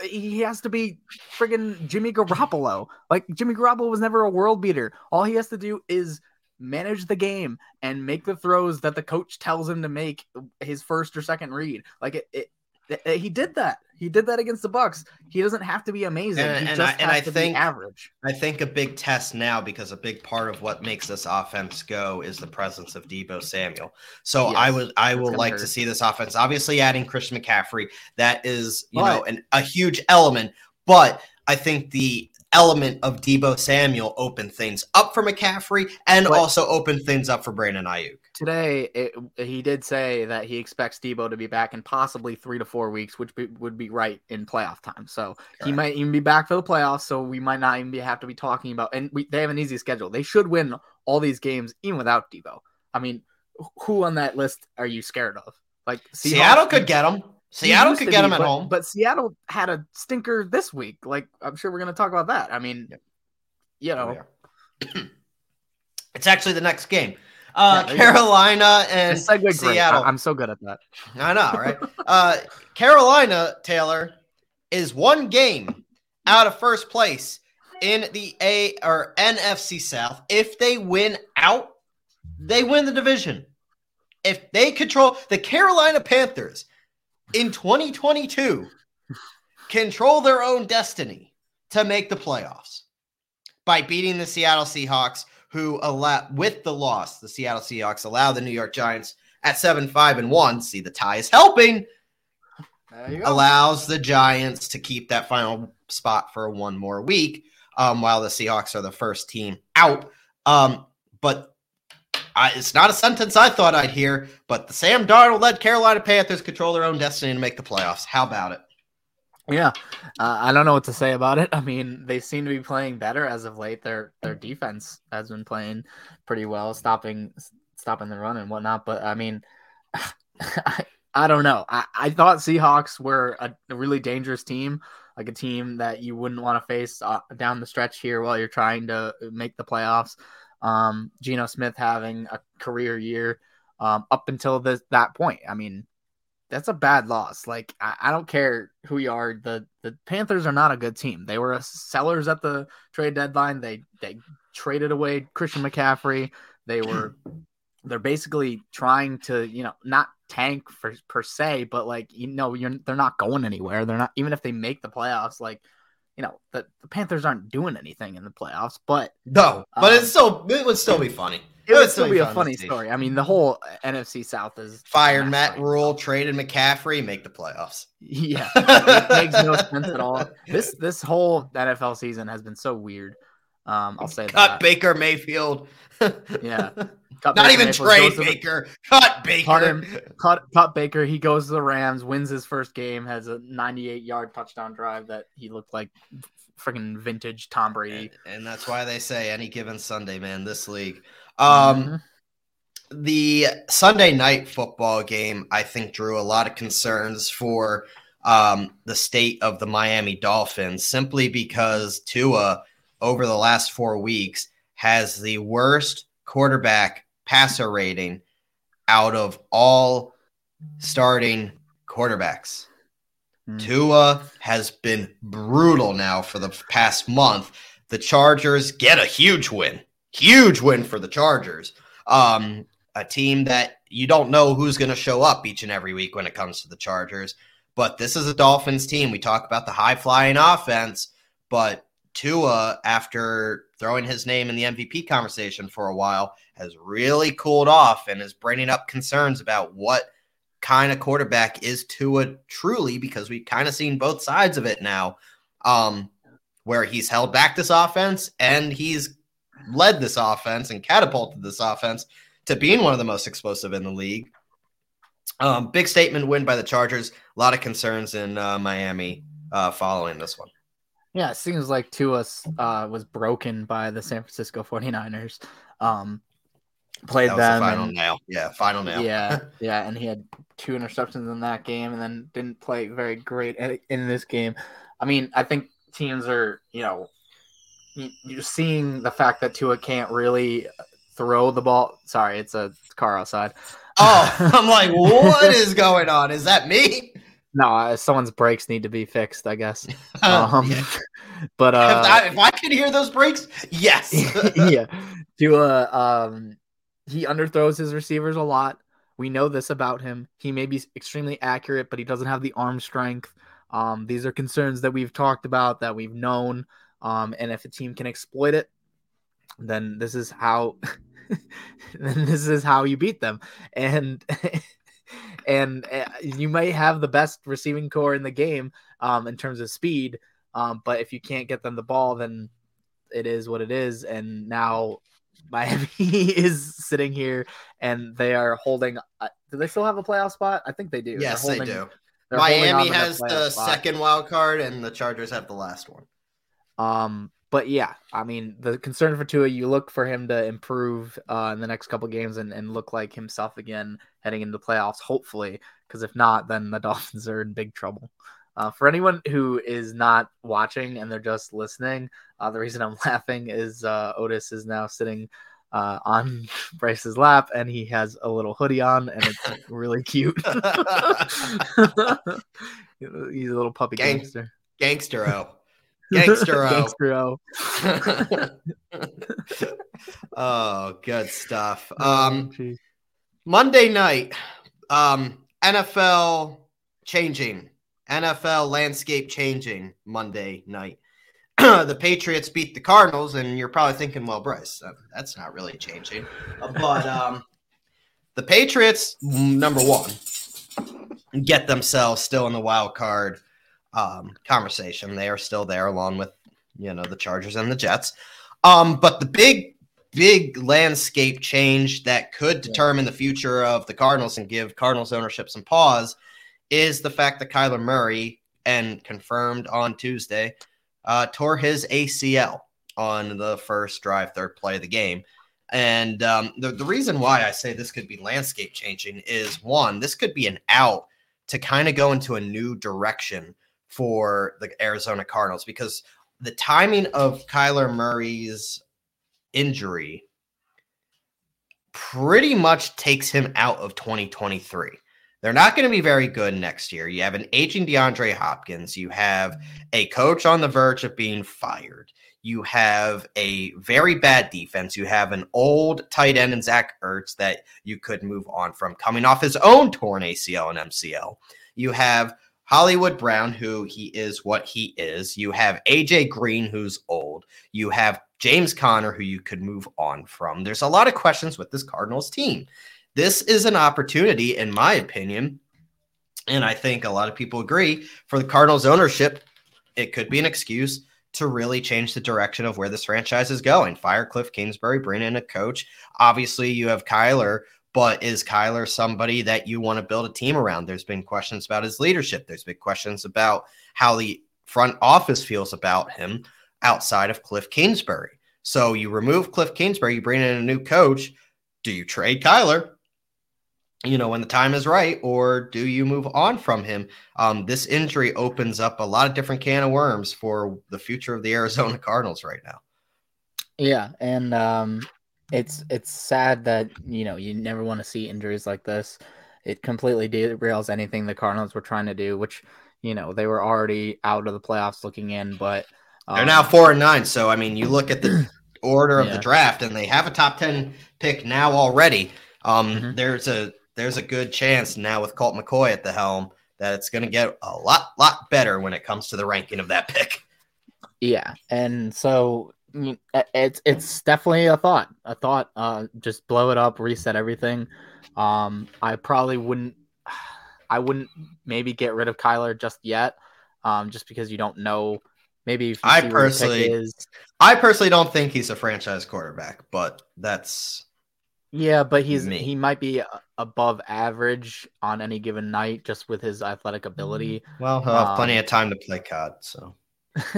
he has to be friggin' Jimmy Garoppolo. Like Jimmy Garoppolo was never a world beater. All he has to do is manage the game and make the throws that the coach tells him to make his first or second read. Like it, it Uh, he did that. He did that against the Bucks. He doesn't have to be amazing. And- he and just I- and I to think- be average. I think a big test now because a big part of what makes this offense go is the presence of Deebo Samuel. So I Yes, would I would gonna like hurt. to see this offense. Obviously, adding Christian McCaffrey that is you But- know an, a huge element, but I think the element of Deebo Samuel opened things up for McCaffrey and But- also opened things up for Brandon Aiyuk. Today, it, he did say that he expects Deebo to be back in possibly three to four weeks, which be, would be right in playoff time. So he might even be back for the playoffs. So we might not even be, have to be talking about. And we, they have an easy schedule. They should win all these games even without Deebo. I mean, who on that list are you scared of? Like Seahawks- Seattle could get him. Seattle could get be, him at but, home. But Seattle had a stinker this week. Like I'm sure we're going to talk about that. I mean, Yep. you Oh, know, it's actually the next game. Uh, Yeah, there you go. Carolina and the segue great. Seattle. I, am so good at that. I know, right? uh, Carolina, Taylor, is one game out of first place in the A or NFC South. If they win out, they win the division. If they control the Carolina Panthers in 2022, control their own destiny to make the playoffs by beating the Seattle Seahawks, who allow with the loss, the Seattle Seahawks allow the New York Giants at seven, five, and one. See, the tie is helping allows the Giants to keep that final spot for one more week, um, while the Seahawks are the first team out. Um, but I, it's not a sentence I thought I'd hear. But the Sam Darnold led Carolina Panthers control their own destiny to make the playoffs. How about it? Yeah, uh, I don't know what to say about it. I mean, they seem to be playing better as of late. Their their defense has been playing pretty well, stopping stopping the run and whatnot. But I mean, I, I don't know. I, I thought Seahawks were a, a really dangerous team, like a team that you wouldn't want to face uh, down the stretch here while you're trying to make the playoffs. Um, Geno Smith having a career year um, up until this that point. I mean, that's a bad loss. Like I, I don't care who you are. The the Panthers are not a good team. They were sellers at the trade deadline. They they traded away Christian McCaffrey. They were they're basically trying to you know not tank for per se, but like you know you're they're not going anywhere. They're not even if they make the playoffs. Like you know the, the Panthers aren't doing anything in the playoffs, but No, but Um, it's still it would still be funny. it would would still be a funny story. I mean, the whole NFC South is Fired Matt Rhule, traded McCaffrey, make the playoffs. Yeah, it makes no sense at all. This this whole NFL season has been so weird. Um, I'll say Cut that. Baker Mayfield. Yeah. Cut Not Baker even Mayfield, trade to the- Baker. Cut Baker. Cut him. Cut, cut Baker. He goes to the Rams, wins his first game, has a 98 yard touchdown drive that he looked like freaking vintage Tom Brady. And, and that's why they say any given Sunday, man, this league. Um, Mhm. the Sunday night football game, I think, drew a lot of concerns for um, the state of the Miami Dolphins simply because Tua, over the last four weeks, has the worst quarterback passer rating out of all starting quarterbacks. Mm. Tua has been brutal now for the past month. The Chargers get a huge win. Huge win for the Chargers. Um, a team that you don't know who's going to show up each and every week when it comes to the Chargers. But this is a Dolphins team. We talk about the high flying offense, but Tua, after throwing his name in the MVP conversation for a while, has really cooled off and is bringing up concerns about what kind of quarterback is Tua truly because we've kind of seen both sides of it now, um, where he's held back this offense and he's led this offense and catapulted this offense to being one of the most explosive in the league. Um, big statement win by the Chargers. A lot of concerns in uh, Miami uh, following this one. Yeah, it seems like Tua uh, was broken by the San Francisco 49ers. Um, played That was the them. final and- nail. Yeah, final nail. Yeah, yeah, and he had two interceptions in that game, and then didn't play very great in- this game. I mean, I think teams are, you know, you- you're seeing the fact that Tua can't really throw the ball. Sorry, it's a car outside. oh, I'm like, what is going on? Is that me? No, uh, someone's brakes need to be fixed, I guess. Um, Yeah. but if, uh, I, if I could hear those brakes, yes. yeah, Tua, um, he underthrows his receivers a lot. We know this about him. He may be extremely accurate, but he doesn't have the arm strength. Um, these are concerns that we've talked about, that we've known. Um, and if a team can exploit it, then this is how then this is how you beat them. And and uh, you may have the best receiving corps in the game um, in terms of speed, um, but if you can't get them the ball, then it is what it is. And now Miami is sitting here and they are holding. Uh, do they still have a playoff spot? I think they do. Yes, holding, they do. Miami has the spot. second wild card, and the Chargers have the last one. Um, but yeah, I mean, the concern for Tua, you look for him to improve uh, in the next couple games and, and look like himself again heading into the playoffs, hopefully. Because if not, then the Dolphins are in big trouble. Uh, for anyone who is not watching and they're just listening, uh, the reason I'm laughing is uh, Otis is now sitting uh, on Bryce's lap and he has a little hoodie on and it's really cute. He's a little puppy Gang- gangster. Gangster O. Gangster O. oh, good stuff. Um, oh, Monday night, um, NFL changing NFL landscape changing Monday night. the Patriots beat the Cardinals, and you're probably thinking, well, Bryce, that's not really changing. But um, the Patriots, number one, get themselves still in the wild card um, conversation. They are still there, along with you know the Chargers and the Jets. Um, but the big, big landscape change that could determine the future of the Cardinals and give Cardinals ownership some pause is the fact that Kyler Murray, and confirmed on Tuesday, uh, tore his ACL on the first drive, third play of the game. And um, the, the reason why I say this could be landscape changing is one, this could be an out to kind of go into a new direction for the Arizona Cardinals because the timing of Kyler Murray's injury pretty much takes him out of 2023. They're not going to be very good next year. You have an aging DeAndre Hopkins. You have a coach on the verge of being fired. You have a very bad defense. You have an old tight end in Zach Ertz that you could move on from coming off his own torn ACL and MCL. You have Hollywood Brown, who he is what he is. You have AJ Green, who's old. You have James Conner, who you could move on from. There's a lot of questions with this Cardinals team. This is an opportunity, in my opinion, and I think a lot of people agree, for the Cardinals ownership, it could be an excuse to really change the direction of where this franchise is going. Fire Cliff Kingsbury, bring in a coach. Obviously, you have Kyler, but is Kyler somebody that you want to build a team around? There's been questions about his leadership. There's been questions about how the front office feels about him outside of Cliff Kingsbury. So you remove Cliff Kingsbury, you bring in a new coach. Do you trade Kyler? you know, when the time is right, or do you move on from him? Um, this injury opens up a lot of different can of worms for the future of the Arizona Cardinals right now. Yeah, and um, it's it's sad that you know you never want to see injuries like this. It completely derails anything the Cardinals were trying to do, which you know they were already out of the playoffs looking in, but um, they're now four and nine. So I mean, you look at the order of yeah. the draft, and they have a top ten pick now already. Um, mm-hmm. There's a there's a good chance now with Colt McCoy at the helm that it's going to get a lot, lot better when it comes to the ranking of that pick. Yeah, and so it's it's definitely a thought. A thought. Uh, just blow it up, reset everything. Um, I probably wouldn't. I wouldn't maybe get rid of Kyler just yet, um, just because you don't know. Maybe I personally, I personally don't think he's a franchise quarterback, but that's yeah, but he's me. he might be above average on any given night just with his athletic ability. Mm, well, he'll have um, plenty of time to play COD, so.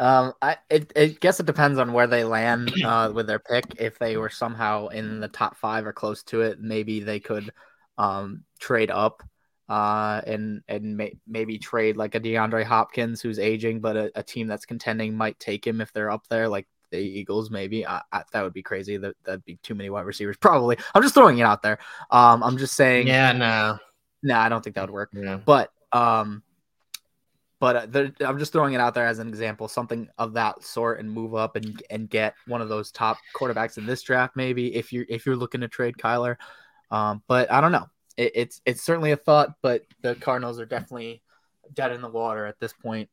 um, I it, it guess it depends on where they land uh, with their pick. If they were somehow in the top five or close to it, maybe they could um, trade up uh, and and may, maybe trade like a DeAndre Hopkins who's aging, but a, a, team that's contending might take him if they're up there. Like the Eagles, maybe. I, I, that would be crazy. That that'd be too many wide receivers, probably. I'm just throwing it out there. Um, I'm just saying. Yeah, no, no, I don't think that would work. Yeah. But um, but uh, I'm just throwing it out there as an example, something of that sort, and move up and and get one of those top quarterbacks in this draft, maybe if you're if you're looking to trade Kyler. Um, but I don't know. It, it's it's certainly a thought, but the Cardinals are definitely dead in the water at this point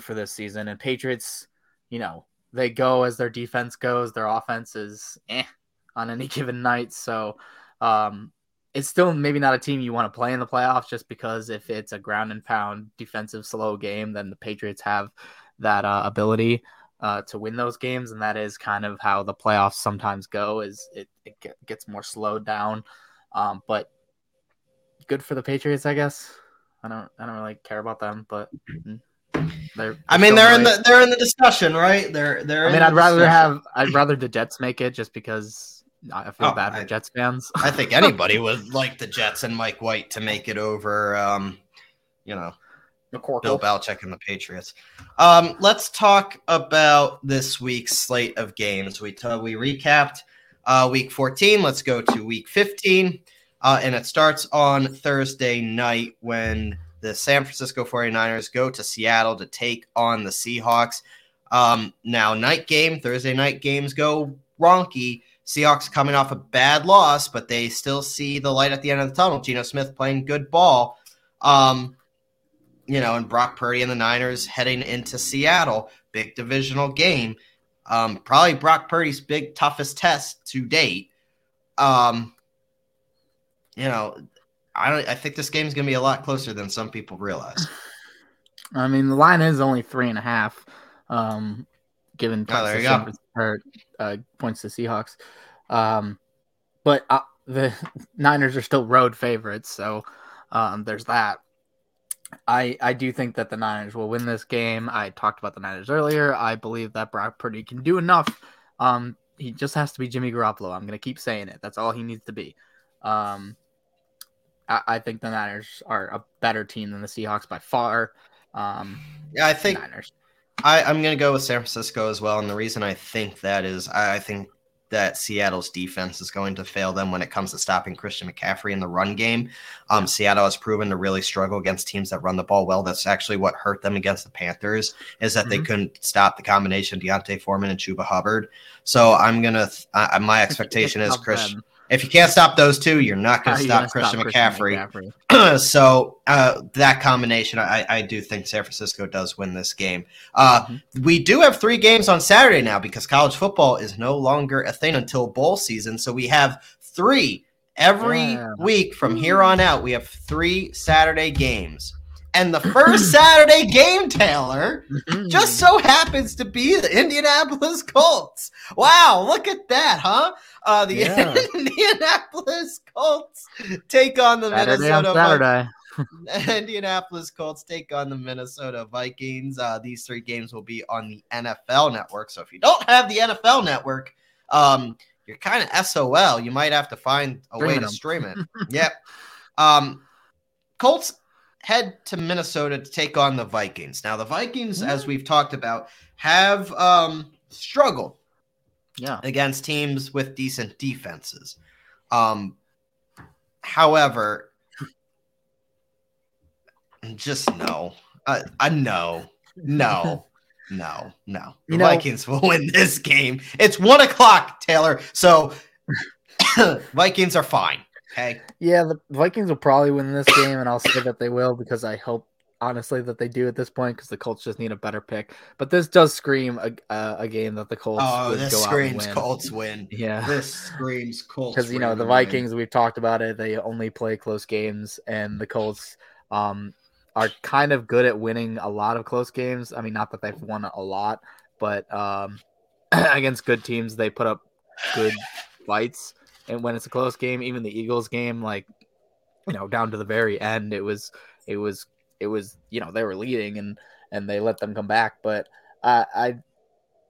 for this season. And Patriots, you know, they go as their defense goes. Their offense is eh on any given night. So um, it's still maybe not a team you want to play in the playoffs just because if it's a ground and pound defensive slow game, then the Patriots have that uh, ability uh, to win those games, and that is kind of how the playoffs sometimes go. Is it, it gets more slowed down, um, but good for the Patriots, I guess. I don't I don't really care about them, but mm, they're. I mean, they're in the they're in the discussion, right? They're they're. I mean, I'd rather discussion. have I'd rather the Jets make it just because I feel oh, bad for I, Jets fans. I think anybody would like the Jets and Mike White to make it over. Um, you know, McCorkle. Bill Belichick and the Patriots. Um, let's talk about this week's slate of games. We t- we recapped uh, week 14. Let's go to week 15. Uh, and it starts on Thursday night when the San Francisco 49ers go to Seattle to take on the Seahawks. Um, now, night game, Thursday night games go wonky. Seahawks coming off a bad loss, but they still see the light at the end of the tunnel. Geno Smith playing good ball. Um, you know, and Brock Purdy and the Niners heading into Seattle, big divisional game. Um, probably Brock Purdy's big toughest test to date. Um, you know, I don't. I think this game's going to be a lot closer than some people realize. I mean, the line is only three and a half, um, given oh, there you go. Or, uh, points to Seahawks. Um, but uh, the Niners are still road favorites, so um, there's that. I I do think that the Niners will win this game. I talked about the Niners earlier. I believe that Brock Purdy can do enough. Um, he just has to be Jimmy Garoppolo. I'm gonna keep saying it. That's all he needs to be. Um, I, I think the Niners are a better team than the Seahawks by far. Um, yeah, I think Niners. I, I'm going to go with San Francisco as well. And the reason I think that is I, I think that Seattle's defense is going to fail them when it comes to stopping Christian McCaffrey in the run game. Um, Seattle has proven to really struggle against teams that run the ball well. That's actually what hurt them against the Panthers is that mm-hmm. they couldn't stop the combination D'Onta Foreman and Chuba Hubbard. So I'm gonna. Uh, my expectation is Chris. If you can't stop those two, you're not going to stop Christian stop McCaffrey. Christian McCaffrey. so uh, that combination, I, I, do think San Francisco does win this game. Uh, mm-hmm. We do have three games on Saturday now because college football is no longer a thing until bowl season. So we have three every yeah. week from here on out. We have three Saturday games. And the first Saturday game, Taylor, mm-hmm. just so happens to be the Indianapolis Colts. Wow, look at that, huh? Uh, the yeah. Indianapolis Colts take on the Saturday Minnesota Saturday. Indianapolis Colts take on the Minnesota Vikings. Uh, these three games will be on the NFL Network. So if you don't have the NFL Network, um, you're kind of SOL. You might have to find a way to stream it. yep. Um, Colts head to Minnesota to take on the Vikings. Now, the Vikings, as we've talked about, have um, struggled yeah. against teams with decent defenses. Um, however, just no. I, I no, no, no, no. The you know, Vikings will win this game. It's one o'clock, Taylor. So Vikings are fine. Okay. Yeah, the Vikings will probably win this game, and I'll say that they will because I hope honestly that they do at this point because the Colts just need a better pick. But this does scream a, uh, a game that the Colts. Oh, this screams win. Colts win. Yeah, this screams Colts. Because you know the Vikings, win. we've talked about it. They only play close games, and the Colts um, are kind of good at winning a lot of close games. I mean, not that they've won a lot, but um, against good teams, they put up good fights and when it's a close game, even the Eagles game, like you know, down to the very end, it was it was it was you know they were leading and and they let them come back. But uh, I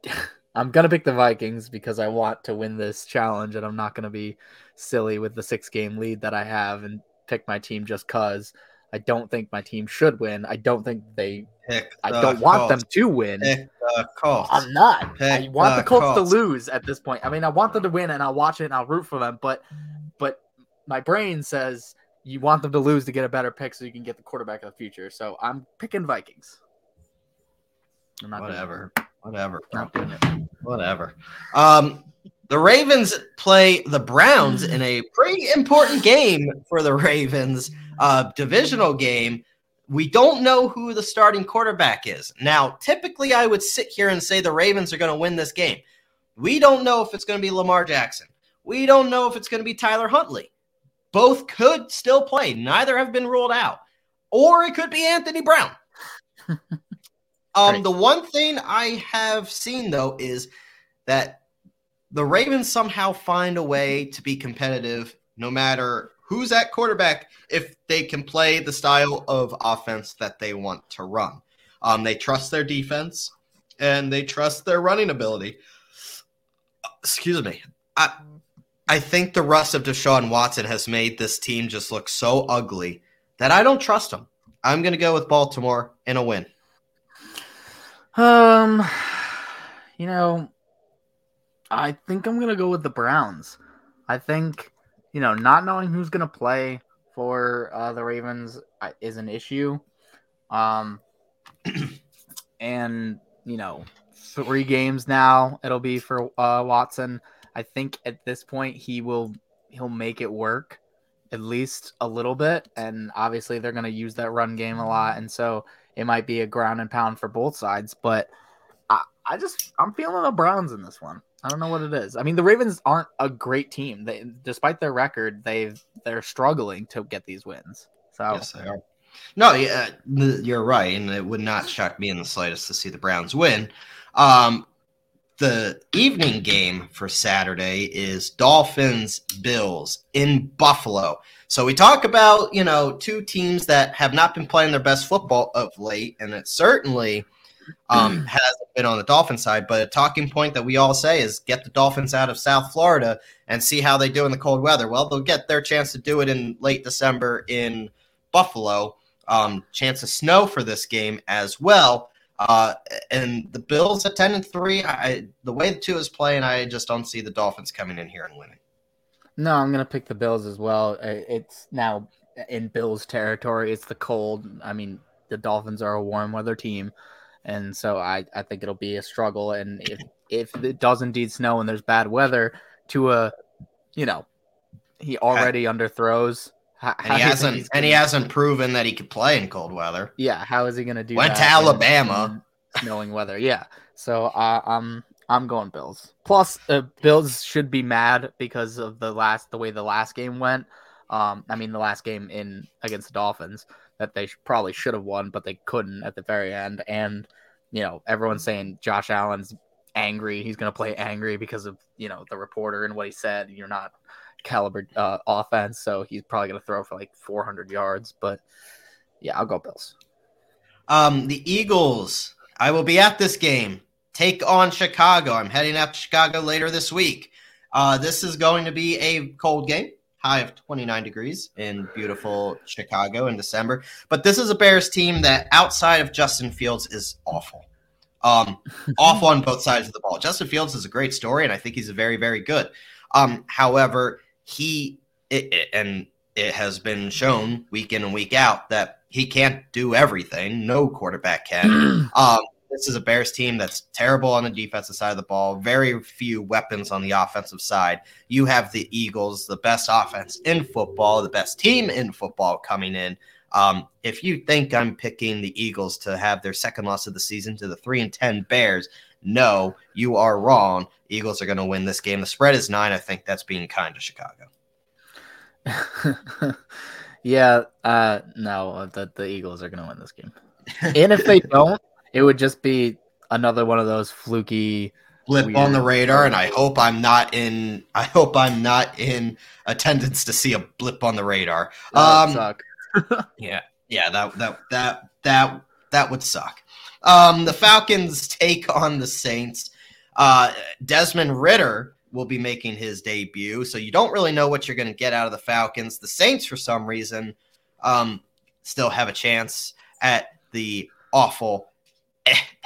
I'm gonna pick the Vikings because I want to win this challenge, and I'm not gonna be silly with the six game lead that I have and pick my team just cause. I don't think my team should win. I don't think they. Pick I don't want them to win. Pick the Colts. I'm not. Pick I want the, the Colts, Colts, to lose at this point. I mean, I want them to win, and I'll watch it and I'll root for them. But, but my brain says you want them to lose to get a better pick so you can get the quarterback of the future. So I'm picking Vikings. I'm not whatever. Whatever. Not doing it. Whatever. Um, The Ravens play the Browns in a pretty important game for the Ravens, uh, divisional game. We don't know who the starting quarterback is. Now, typically, I would sit here and say the Ravens are going to win this game. We don't know if it's going to be Lamar Jackson. We don't know if it's going to be Tyler Huntley. Both could still play. Neither have been ruled out. Or it could be Anthony Brown. um, the one thing I have seen though is that the Ravens somehow find a way to be competitive no matter who's at quarterback if they can play the style of offense that they want to run. Um, they trust their defense and they trust their running ability. Excuse me. I I think the rust of Deshaun Watson has made this team just look so ugly that I don't trust them. I'm going to go with Baltimore in a win. Um, you know, I think I'm going to go with the Browns. I think, you know, not knowing who's going to play for uh, the Ravens uh, is an issue. Um, and, you know, three games now it'll be for uh, Watson. I think at this point he will he'll make it work at least a little bit. And obviously, they're going to use that run game a lot. And so it might be a ground and pound for both sides. But I, just, I'm feeling the Browns in this one. I don't know what it is. I mean, the Ravens aren't a great team. They, despite their record, they've they're struggling to get these wins. So yes, they are. No, yeah, you're right, and it would not shock me in the slightest to see the Browns win. Um, the evening game for Saturday is Dolphins Bills in Buffalo. So we talk about, you know, two teams that have not been playing their best football of late, and it certainly um, hasn't been on the Dolphin side. But a talking point that we all say is get the Dolphins out of South Florida and see how they do in the cold weather. Well, they'll get their chance to do it in late December in Buffalo. Um, chance of snow for this game as well. Uh, and the Bills at ten and three, I the way the Tua is playing, I just don't see the Dolphins coming in here and winning. No, I'm gonna pick the Bills as well. It's now in Bills territory. It's the cold. I mean, the Dolphins are a warm weather team, and so I, I think it'll be a struggle. And if if it does indeed snow and there's bad weather, to a, you know, he already underthrows how, and he hasn't and he hasn't proven that he could play in cold weather. Yeah, how is he going to do? Went to Alabama, knowing weather. Yeah, so uh, I'm I'm going Bills. Plus, uh, Bills should be mad because of the last the way the last game went. Um, I mean, the last game in against the Dolphins that they probably should have won, but they couldn't at the very end. And you know, everyone's saying Josh Allen's angry. He's going to play angry because of you know the reporter and what he said. You're not caliber uh, offense, so he's probably going to throw for like 400 yards. But yeah, I'll go Bills. Um, the Eagles. I will be at this game. Take on Chicago. I'm heading out to Chicago later this week. Uh, this is going to be a cold game, high of 29 degrees in beautiful Chicago in December. But this is a Bears team that, outside of Justin Fields, is awful. Um, awful on both sides of the ball. Justin Fields is a great story, and I think he's very, very good. Um, however, he it, it, and it has been shown week in and week out that he can't do everything. No quarterback can. um, this is a Bears team that's terrible on the defensive side of the ball, very few weapons on the offensive side. You have the Eagles, the best offense in football, the best team in football coming in. Um, if you think I'm picking the Eagles to have their second loss of the season to the three and ten Bears, no, you are wrong. Eagles are going to win this game. The spread is nine. I think that's being kind to Chicago. yeah, uh, no, the, the Eagles are going to win this game. and if they don't, it would just be another one of those fluky blip on the radar. And I hope I'm not in. I hope I'm not in attendance to see a blip on the radar. Um, suck. yeah, yeah, that that that that that would suck. Um, the Falcons take on the Saints. Uh, Desmond Ridder will be making his debut, so you don't really know what you're going to get out of the Falcons. The Saints, for some reason, um, still have a chance at the awful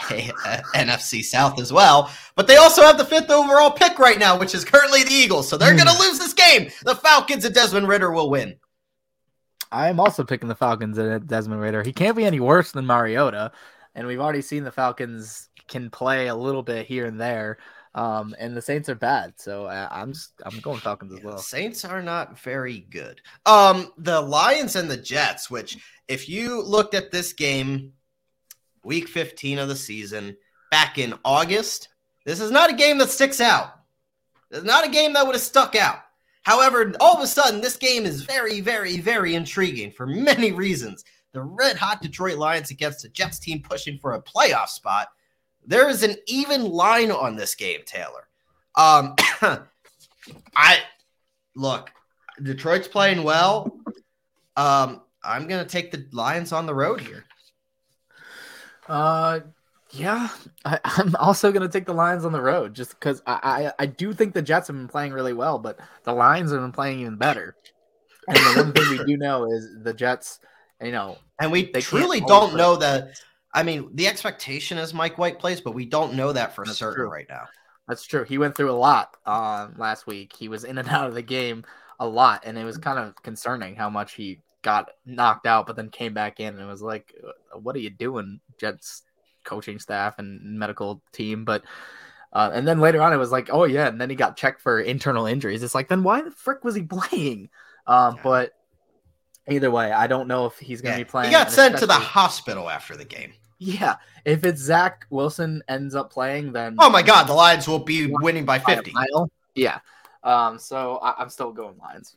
NFC South as well. But they also have the fifth overall pick right now, which is currently the Eagles. So they're going to hmm. lose this game. The Falcons and Desmond Ridder will win. I am also picking the Falcons and Desmond Ridder. He can't be any worse than Mariota and we've already seen the Falcons can play a little bit here and there. Um, and the Saints are bad, so uh, I'm just I'm going Falcons as Yeah, well. Saints are not very good. Um, the Lions and the Jets, which if you looked at this game, week 15 of the season, back in August, this is not a game that sticks out. It's not a game that would have stuck out. However, all of a sudden, this game is very, very, very intriguing for many reasons. The red hot Detroit Lions against the Jets team pushing for a playoff spot. There is an even line on this game, Taylor. Um, I look, Detroit's playing well. Um, I'm gonna take the Lions on the road here. Uh, yeah, I, I'm also gonna take the Lions on the road just because I, I I do think the Jets have been playing really well, but the Lions have been playing even better. And the one thing we do know is the Jets, you know, And we They truly don't know that. I mean, the expectation is Mike White plays, but we don't know that for That's certain true. right now. That's true. He went through a lot um, last week. He was in and out of the game a lot, and it was kind of concerning how much he got knocked out, but then came back in, and was like, uh, "What are you doing, Jets coaching staff and medical team?" But uh, and then later on, it was like, "Oh yeah," and then he got checked for internal injuries. It's like, then why the frick was he playing? Um, Yeah. But either way, I don't know if he's going to Yeah, be playing. He got sent to the hospital after the game. yeah. If it's Zach Wilson ends up playing, then Oh my God, the Lions will be winning by 50. Yeah. Um. So I, I'm still going Lions.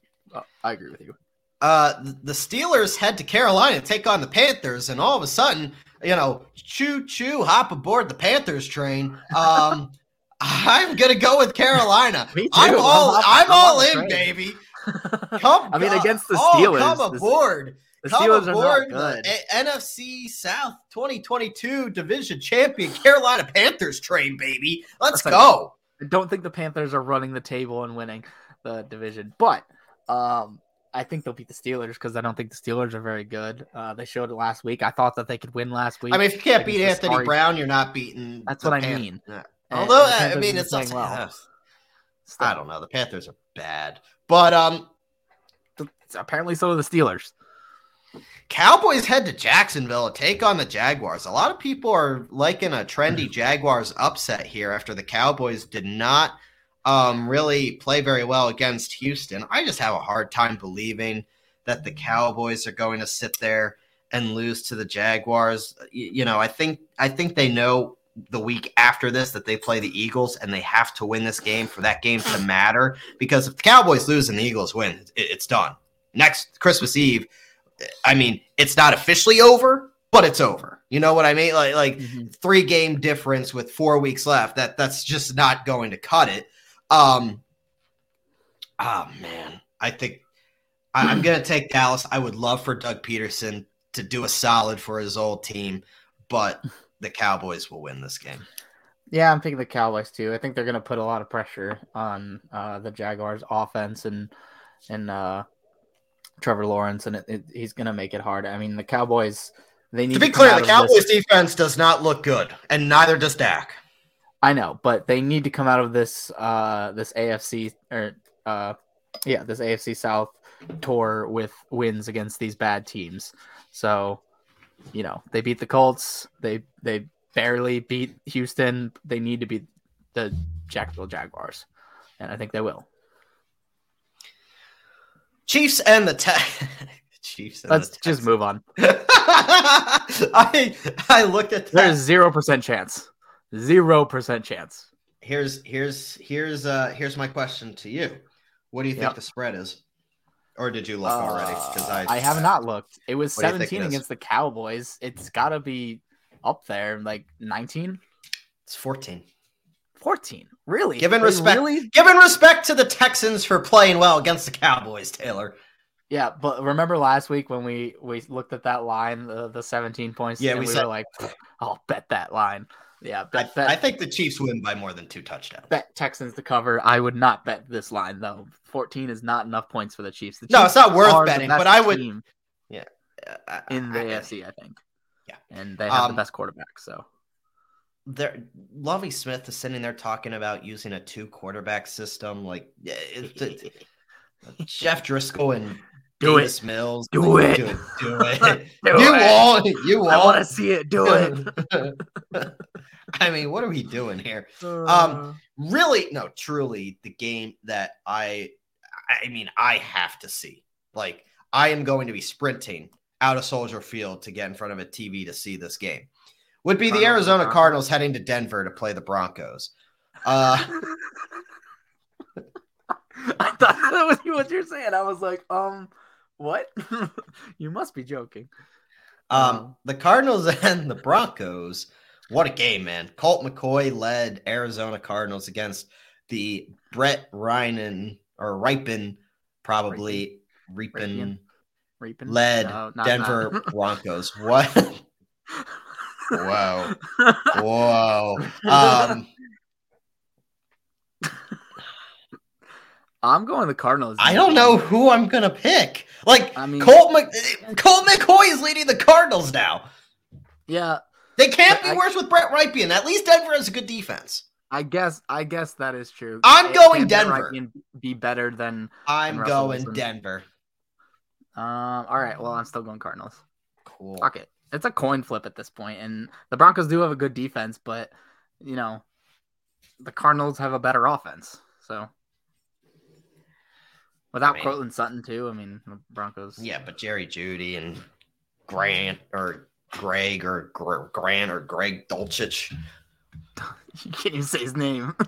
I agree with you. Uh, the Steelers head to Carolina to take on the Panthers, and all of a sudden, you know, choo choo, hop aboard the Panthers train. Um, I'm gonna go with Carolina. Me too. I'm all I'm- I'm, all in, train. baby. Come, I mean, against the oh, Steelers, come the- aboard. The come Steelers are aboard not good. the A- NFC South 2022 division champion Carolina Panthers train, baby. Let's go. I don't think the Panthers are running the table and winning the division, but um, I think they'll beat the Steelers because I don't think the Steelers are very good. Uh, they showed it last week. I thought that they could win last week. I mean, if you can't beat Anthony sorry- Brown, you're not beating. That's the what I mean. Yeah. Although I mean, it's not. well. I don't know. The Panthers are bad, but um, Apparently, so are the Steelers. Cowboys head to Jacksonville to take on the Jaguars. A lot of people are liking a trendy Jaguars upset here after the Cowboys did not um, really play very well against Houston. I just have a hard time believing that the Cowboys are going to sit there and lose to the Jaguars. Y- You know, I think I think they know the week after this that they play the Eagles and they have to win this game for that game to matter because if the Cowboys lose and the Eagles win, it- it's done. Next Christmas Eve, I mean, it's not officially over, but it's over. You know what I mean? Like like three game difference with four weeks left. That that's just not going to cut it. Um. Oh man, I think I, I'm gonna take Dallas. I would love for Doug Pederson to do a solid for his old team, but the Cowboys will win this game. Yeah, I'm thinking the Cowboys too. I think they're going to put a lot of pressure on uh, the Jaguars' offense and and uh, Trevor Lawrence, and it, it, he's going to make it hard. I mean, the Cowboys. They need To be come clear, the Cowboys this- defense does not look good, and neither does Dak. I know, but they need to come out of this uh, this AFC or uh, yeah, this AFC South tour with wins against these bad teams. So, you know, they beat the Colts. They they barely beat Houston. They need to beat the Jacksonville Jaguars, and I think they will. Chiefs and the Tech. Chiefs. And Let's just move on. I I looked at that. There's zero percent chance. Zero percent chance. here's here's here's uh here's my question to you. What do you think Yep. the spread is? Or did you look already? Because Uh, I I have not looked. It was What do you think it 17 against the Cowboys. It's got to be up there, like 19, It's 14. 14. Really? Given They respect- Really? Giving respect to the Texans for playing well against the Cowboys, Taylor. Yeah, but remember last week when we we looked at that line, the, the 17 points. Yeah, we we said- were like, "I'll bet that line." Yeah, I, bet bet, I think the Chiefs win by more than two touchdowns. bet Texans to cover. I would not bet this line though. 14 is not enough points for the Chiefs. The No, it's not worth betting, but I would- team Uh, in the AFC, I think. Yeah. and they have Um, the best quarterback. So there Lovie Smith is sitting there talking about using a two quarterback system like it, it- Jeff Driskel and Do it. Davis Mills. Do like, it. Do it. Do it. Do you it. won't. You won't. I want to see it. Do it. I mean, what are we doing here? Uh, Um, really no truly the game that i i mean i have to see like i am going to be sprinting out of soldier field to get in front of a tv to see this game would be the arizona cardinals heading to denver to play the broncos uh I thought that was what you're saying. I was like, um, what? you must be joking. um Um, the cardinals and the broncos what a game man colt mccoy led arizona cardinals against the brett Ryan or ripon probably Ripon? Reaping? led No, not Denver that. Broncos. What? Whoa. Whoa. Um, I'm going the Cardinals. I don't know who I'm gonna pick. Like I mean, Colt, Mc, Colt McCoy is leading the Cardinals now. yeah, They can't be I- worse with Brett Rypien. At least Denver has a good defense. I guess I guess that is true. I'm It- going Denver. Be better than. I'm Russell going Wilson. Denver. Um. All right. Well, I'm still going Cardinals. Cool. Fuck it. It's a coin flip at this point, and the Broncos do have a good defense, but you know, the Cardinals have a better offense. So without I mean- Courtland Sutton too, I mean, the Broncos. Yeah, but Jerry Jeudy and Grant or Greg or Gr- Grant or Greg Dulcich. you can't even say his name.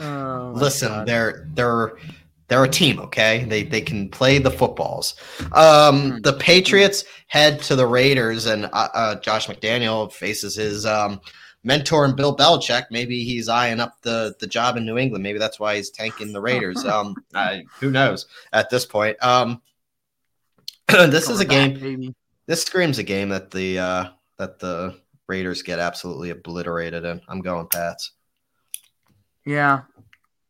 Oh, Listen, God. they're they're they're a team, okay? They they can play the footballs. Um, Hmm. the Patriots head to the Raiders, and uh, uh, Josh McDaniel faces his um, mentor and Bill Belichick. Maybe he's eyeing up the the job in New England. Maybe that's why he's tanking the Raiders. Um, I, who knows at this point? Um, this is a game. This screams a game that the uh, that the Raiders get absolutely obliterated in. I'm going Pats. Yeah,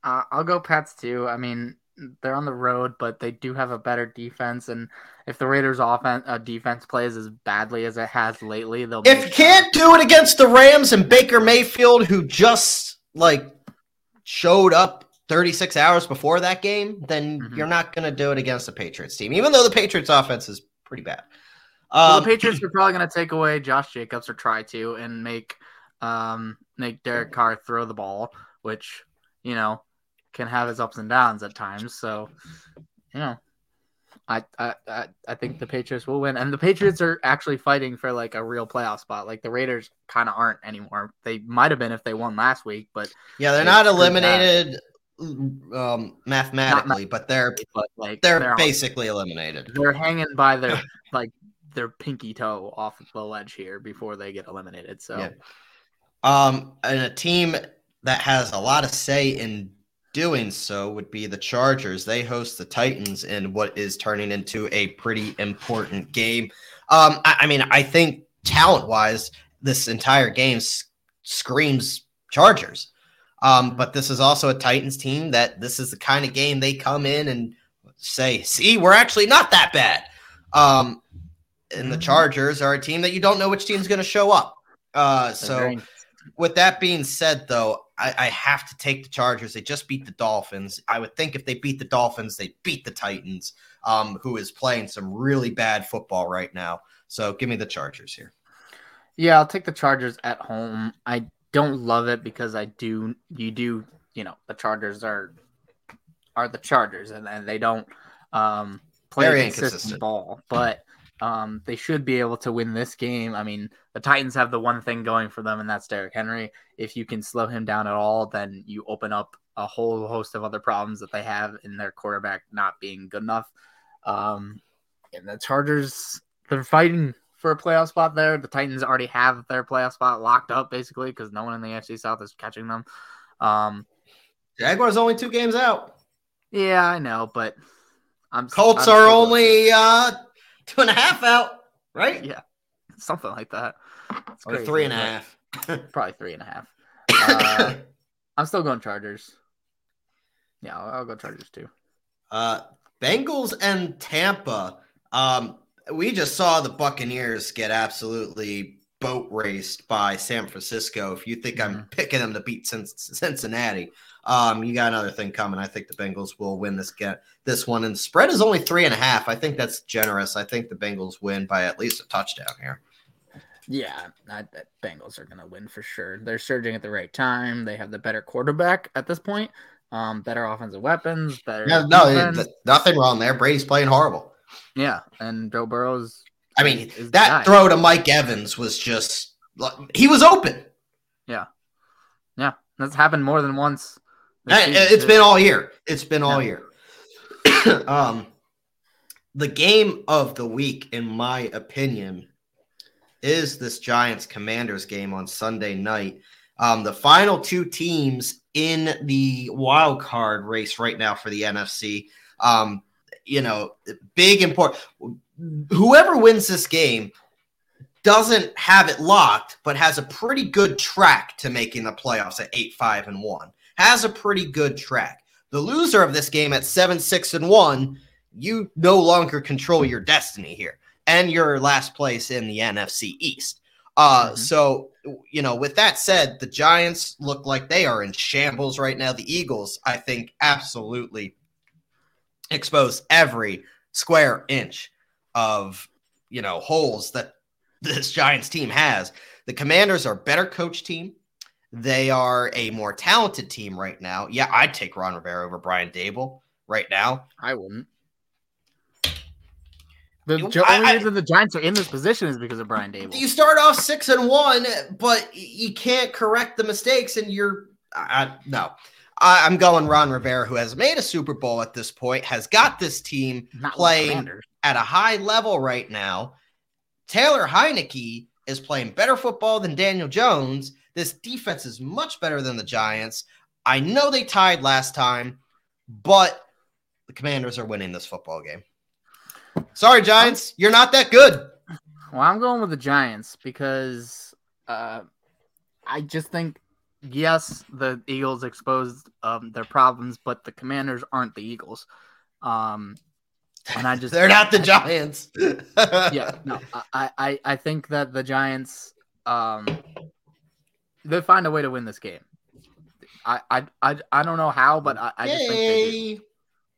uh, I'll go Pats too. I mean, they're on the road, but they do have a better defense, and if the Raiders' offense uh, defense plays as badly as it has lately, they'll. If you can't do it against the Rams and Baker Mayfield, who just like showed up 36 hours before that game, then Mhm. you're not going to do it against the Patriots team, even though the Patriots offense is pretty bad. Well, Um, the Patriots are probably going to take away Josh Jacobs or try to and make um make Derek Carr throw the ball, which you know can have his ups and downs at times. So you know, I I I, think the Patriots will win, and the Patriots are actually fighting for like a real playoff spot. Like the Raiders kind of aren't anymore. They might have been if they won last week, but yeah, they're not eliminated um, mathematically, but they're but like they're on- basically eliminated. they're hanging by their like their pinky toe off the ledge here before they get eliminated. So. Yeah. Um, and a team that has a lot of say in doing so would be the Chargers. They host the Titans in what is turning into a pretty important game. Um, I, I mean, I think talent wise, this entire game s- screams Chargers. Um, but this is also a Titans team that this is the kind of game they come in and say, see, we're actually not that bad. Um, and the Mhm. Chargers are a team that you don't know which team's going to show up. Uh, so with that being said, though, I, I have to take the Chargers. They just beat the Dolphins. I would think if they beat the Dolphins, they beat the Titans, um, who is playing some really bad football right now. So give me the Chargers here. Yeah, I'll take the Chargers at home. I don't love it because I do you do, you know, the Chargers are are the Chargers and, and they don't um play Very consistent ball, but um they should be able to win this game. I mean, the Titans have the one thing going for them and that's Derrick Henry. If you can slow him down at all, then you open up a whole host of other problems that they have in their quarterback not being good enough. Um and the Chargers they're fighting for a playoff spot there. The Titans already have their playoff spot locked up basically because no one in the AFC South is catching them. Um, Jaguars only two games out. yeah, I know, but I'm Colts I'm are only uh, two and a half out, right? Yeah. something like that. It's Or crazy, three and a half. Probably three and a half. Uh, I'm still going Chargers. Yeah, I'll, I'll go Chargers too. Uh, Bengals and Tampa. Um, we just saw the Buccaneers get absolutely boat raced by San Francisco. If you think I'm Mhm. picking them to beat Cin- Cincinnati, um, you got another thing coming. I think the Bengals will win this get this one, and the spread is only three and a half. I think that's generous. I think the Bengals win by at least a touchdown here. Yeah, I, the Bengals are going to win for sure. They're surging at the right time. They have the better quarterback at this point. Um, better offensive weapons. Better. Yeah, no, nothing wrong there. Brady's playing horrible. Yeah, and Joe Burrow's. I mean, that throw to Mike Evans was just he was open. Yeah, yeah, that's happened more than once. It's been all year. It's been all year. um, the game of the week, in my opinion, is this Giants Commanders game on Sunday night. Um, the final two teams in the wild card race right now for the NFC. Um, you know, big important. Whoever wins this game doesn't have it locked, but has a pretty good track to making the playoffs at eight, five, and one. Has a pretty good track. The loser of this game at seven, six, and one, you no longer control your destiny here and your last place in the NFC East. Uh, mm-hmm. So, you know, with that said, the Giants look like they are in shambles right now. The Eagles, I think, absolutely expose every square inch of, you know, holes that this Giants team has. The Commanders are a better coach team. They are a more talented team right now. Yeah, I'd take Ron Rivera over Brian Daboll right now. I wouldn't. The only I, reason the Giants are in this position is because of Brian Daboll. You start off six and one, but you can't correct the mistakes, and you're I, no. I, am going Ron Rivera, who has made a Super Bowl at this point, has got this team Not playing at a high level right now. Taylor Heinicke is playing better football than Daniel Jones. This defense is much better than the Giants. I know they tied last time, but the Commanders are winning this football game. Sorry, Giants, you're not that good. Well, I'm going with the Giants because uh, I just think yes, the Eagles exposed um, their problems, but the Commanders aren't the Eagles. Um, and I just they're not the Giants. yeah, no, I, I I think that the Giants um they find a way to win this game. I I I, I don't know how, but I, I just think they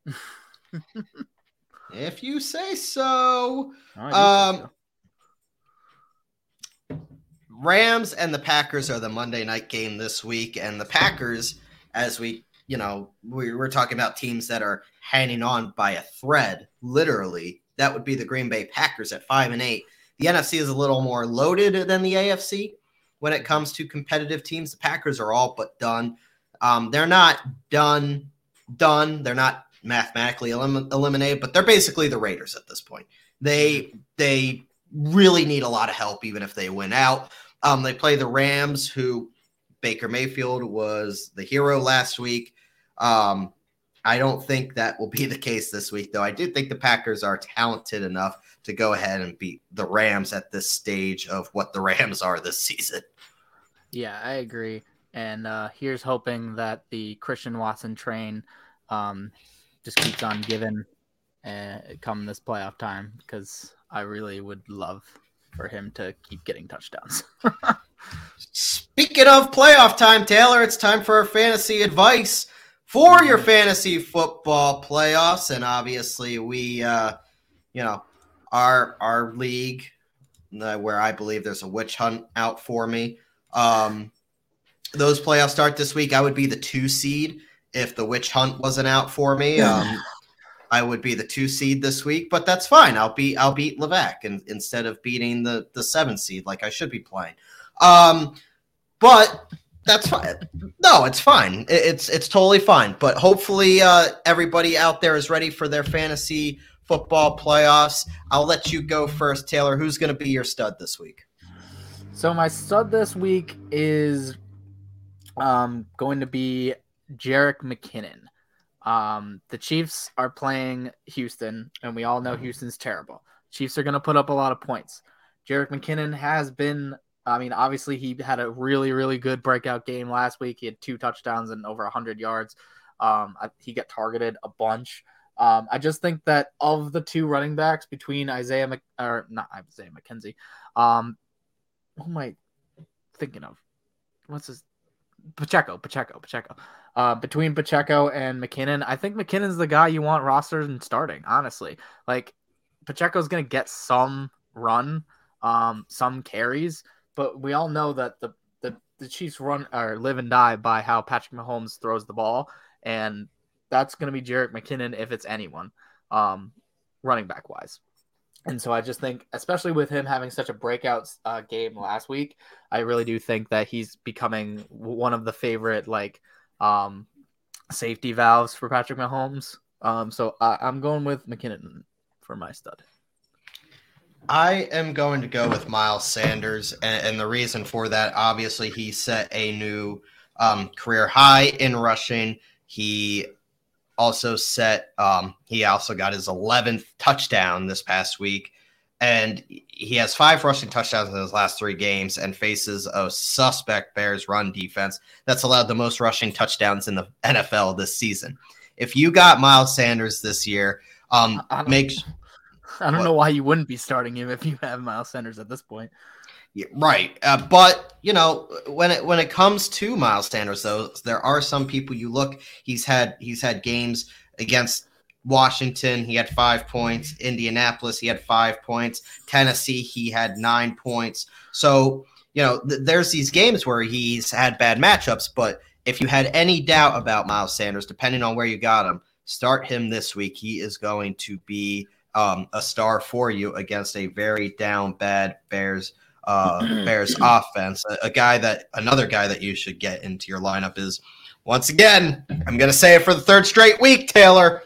do. If you say so. um, Rams and the Packers are the Monday night game this week, and the Packers, as we you know, we we're talking about teams that are hanging on by a thread, literally. That would be the Green Bay Packers at five and eight. The NFC is a little more loaded than the AFC when it comes to competitive teams. The Packers are all but done. Um, they're not done, done. They're not mathematically elim- eliminated, but they're basically the Raiders at this point. They they really need a lot of help, even if they win out. Um, they play the Rams, who Baker Mayfield was the hero last week. Um, I don't think that will be the case this week, though. I do think the Packers are talented enough to go ahead and beat the Rams at this stage of what the Rams are this season. Yeah, I agree. And uh, here's hoping that the Christian Watson train um, just keeps on giving uh, come this playoff time because I really would love for him to keep getting touchdowns. Speaking of playoff time, Taylor, it's time for our fantasy advice for your fantasy football playoffs, and obviously we, uh, you know, our our league uh, where I believe there's a witch hunt out for me. Um, those playoffs start this week. I would be the two seed if the witch hunt wasn't out for me. Um, I would be the two seed this week, but that's fine. I'll be I'll beat Levac and, instead of beating the the seven seed like I should be playing. Um, but that's fine. No, it's fine. It's it's totally fine. But hopefully, uh, everybody out there is ready for their fantasy football playoffs. I'll let you go first, Taylor. Who's going to be your stud this week? So my stud this week is um, going to be Jerick McKinnon. Um, the Chiefs are playing Houston, and we all know Houston's terrible. Chiefs are going to put up a lot of points. Jerick McKinnon has been, I mean, obviously he had a really, really good breakout game last week. He had two touchdowns and over 100 yards. Um, he got targeted a bunch. Um, I just think that of the two running backs between Isaiah Mc, or not Isaiah McKenzie, um, who am I thinking of? What's his Pacheco, Pacheco, Pacheco. Uh, between Pacheco and McKinnon, I think McKinnon's the guy you want rostered and starting. Honestly, like Pacheco's gonna get some run, um, some carries, but we all know that the the, the Chiefs run or live and die by how Patrick Mahomes throws the ball, and that's going to be Jerick McKinnon if it's anyone, um, running back wise. And so I just think, especially with him having such a breakout uh, game last week, I really do think that he's becoming one of the favorite like um, safety valves for Patrick Mahomes. Um, so I, I'm going with McKinnon for my stud. I am going to go with Miles Sanders, and, and the reason for that, obviously, he set a new um, career high in rushing. He also set, um, he also got his 11th touchdown this past week, and he has five rushing touchdowns in his last three games and faces a suspect Bears run defense that's allowed the most rushing touchdowns in the NFL this season. If you got Miles Sanders this year, um, make I don't what? know why you wouldn't be starting him if you have Miles Sanders at this point. Yeah, right, uh, but you know when it when it comes to Miles Sanders, though, there are some people you look. He's had he's had games against Washington. He had five points. Indianapolis, he had five points. Tennessee, he had nine points. So you know th- there's these games where he's had bad matchups, but if you had any doubt about Miles Sanders, depending on where you got him, start him this week. He is going to be um, a star for you against a very down bad Bears uh, Bears offense. A, a, guy that another guy that you should get into your lineup is once again. I'm going to say it for the third straight week, Taylor.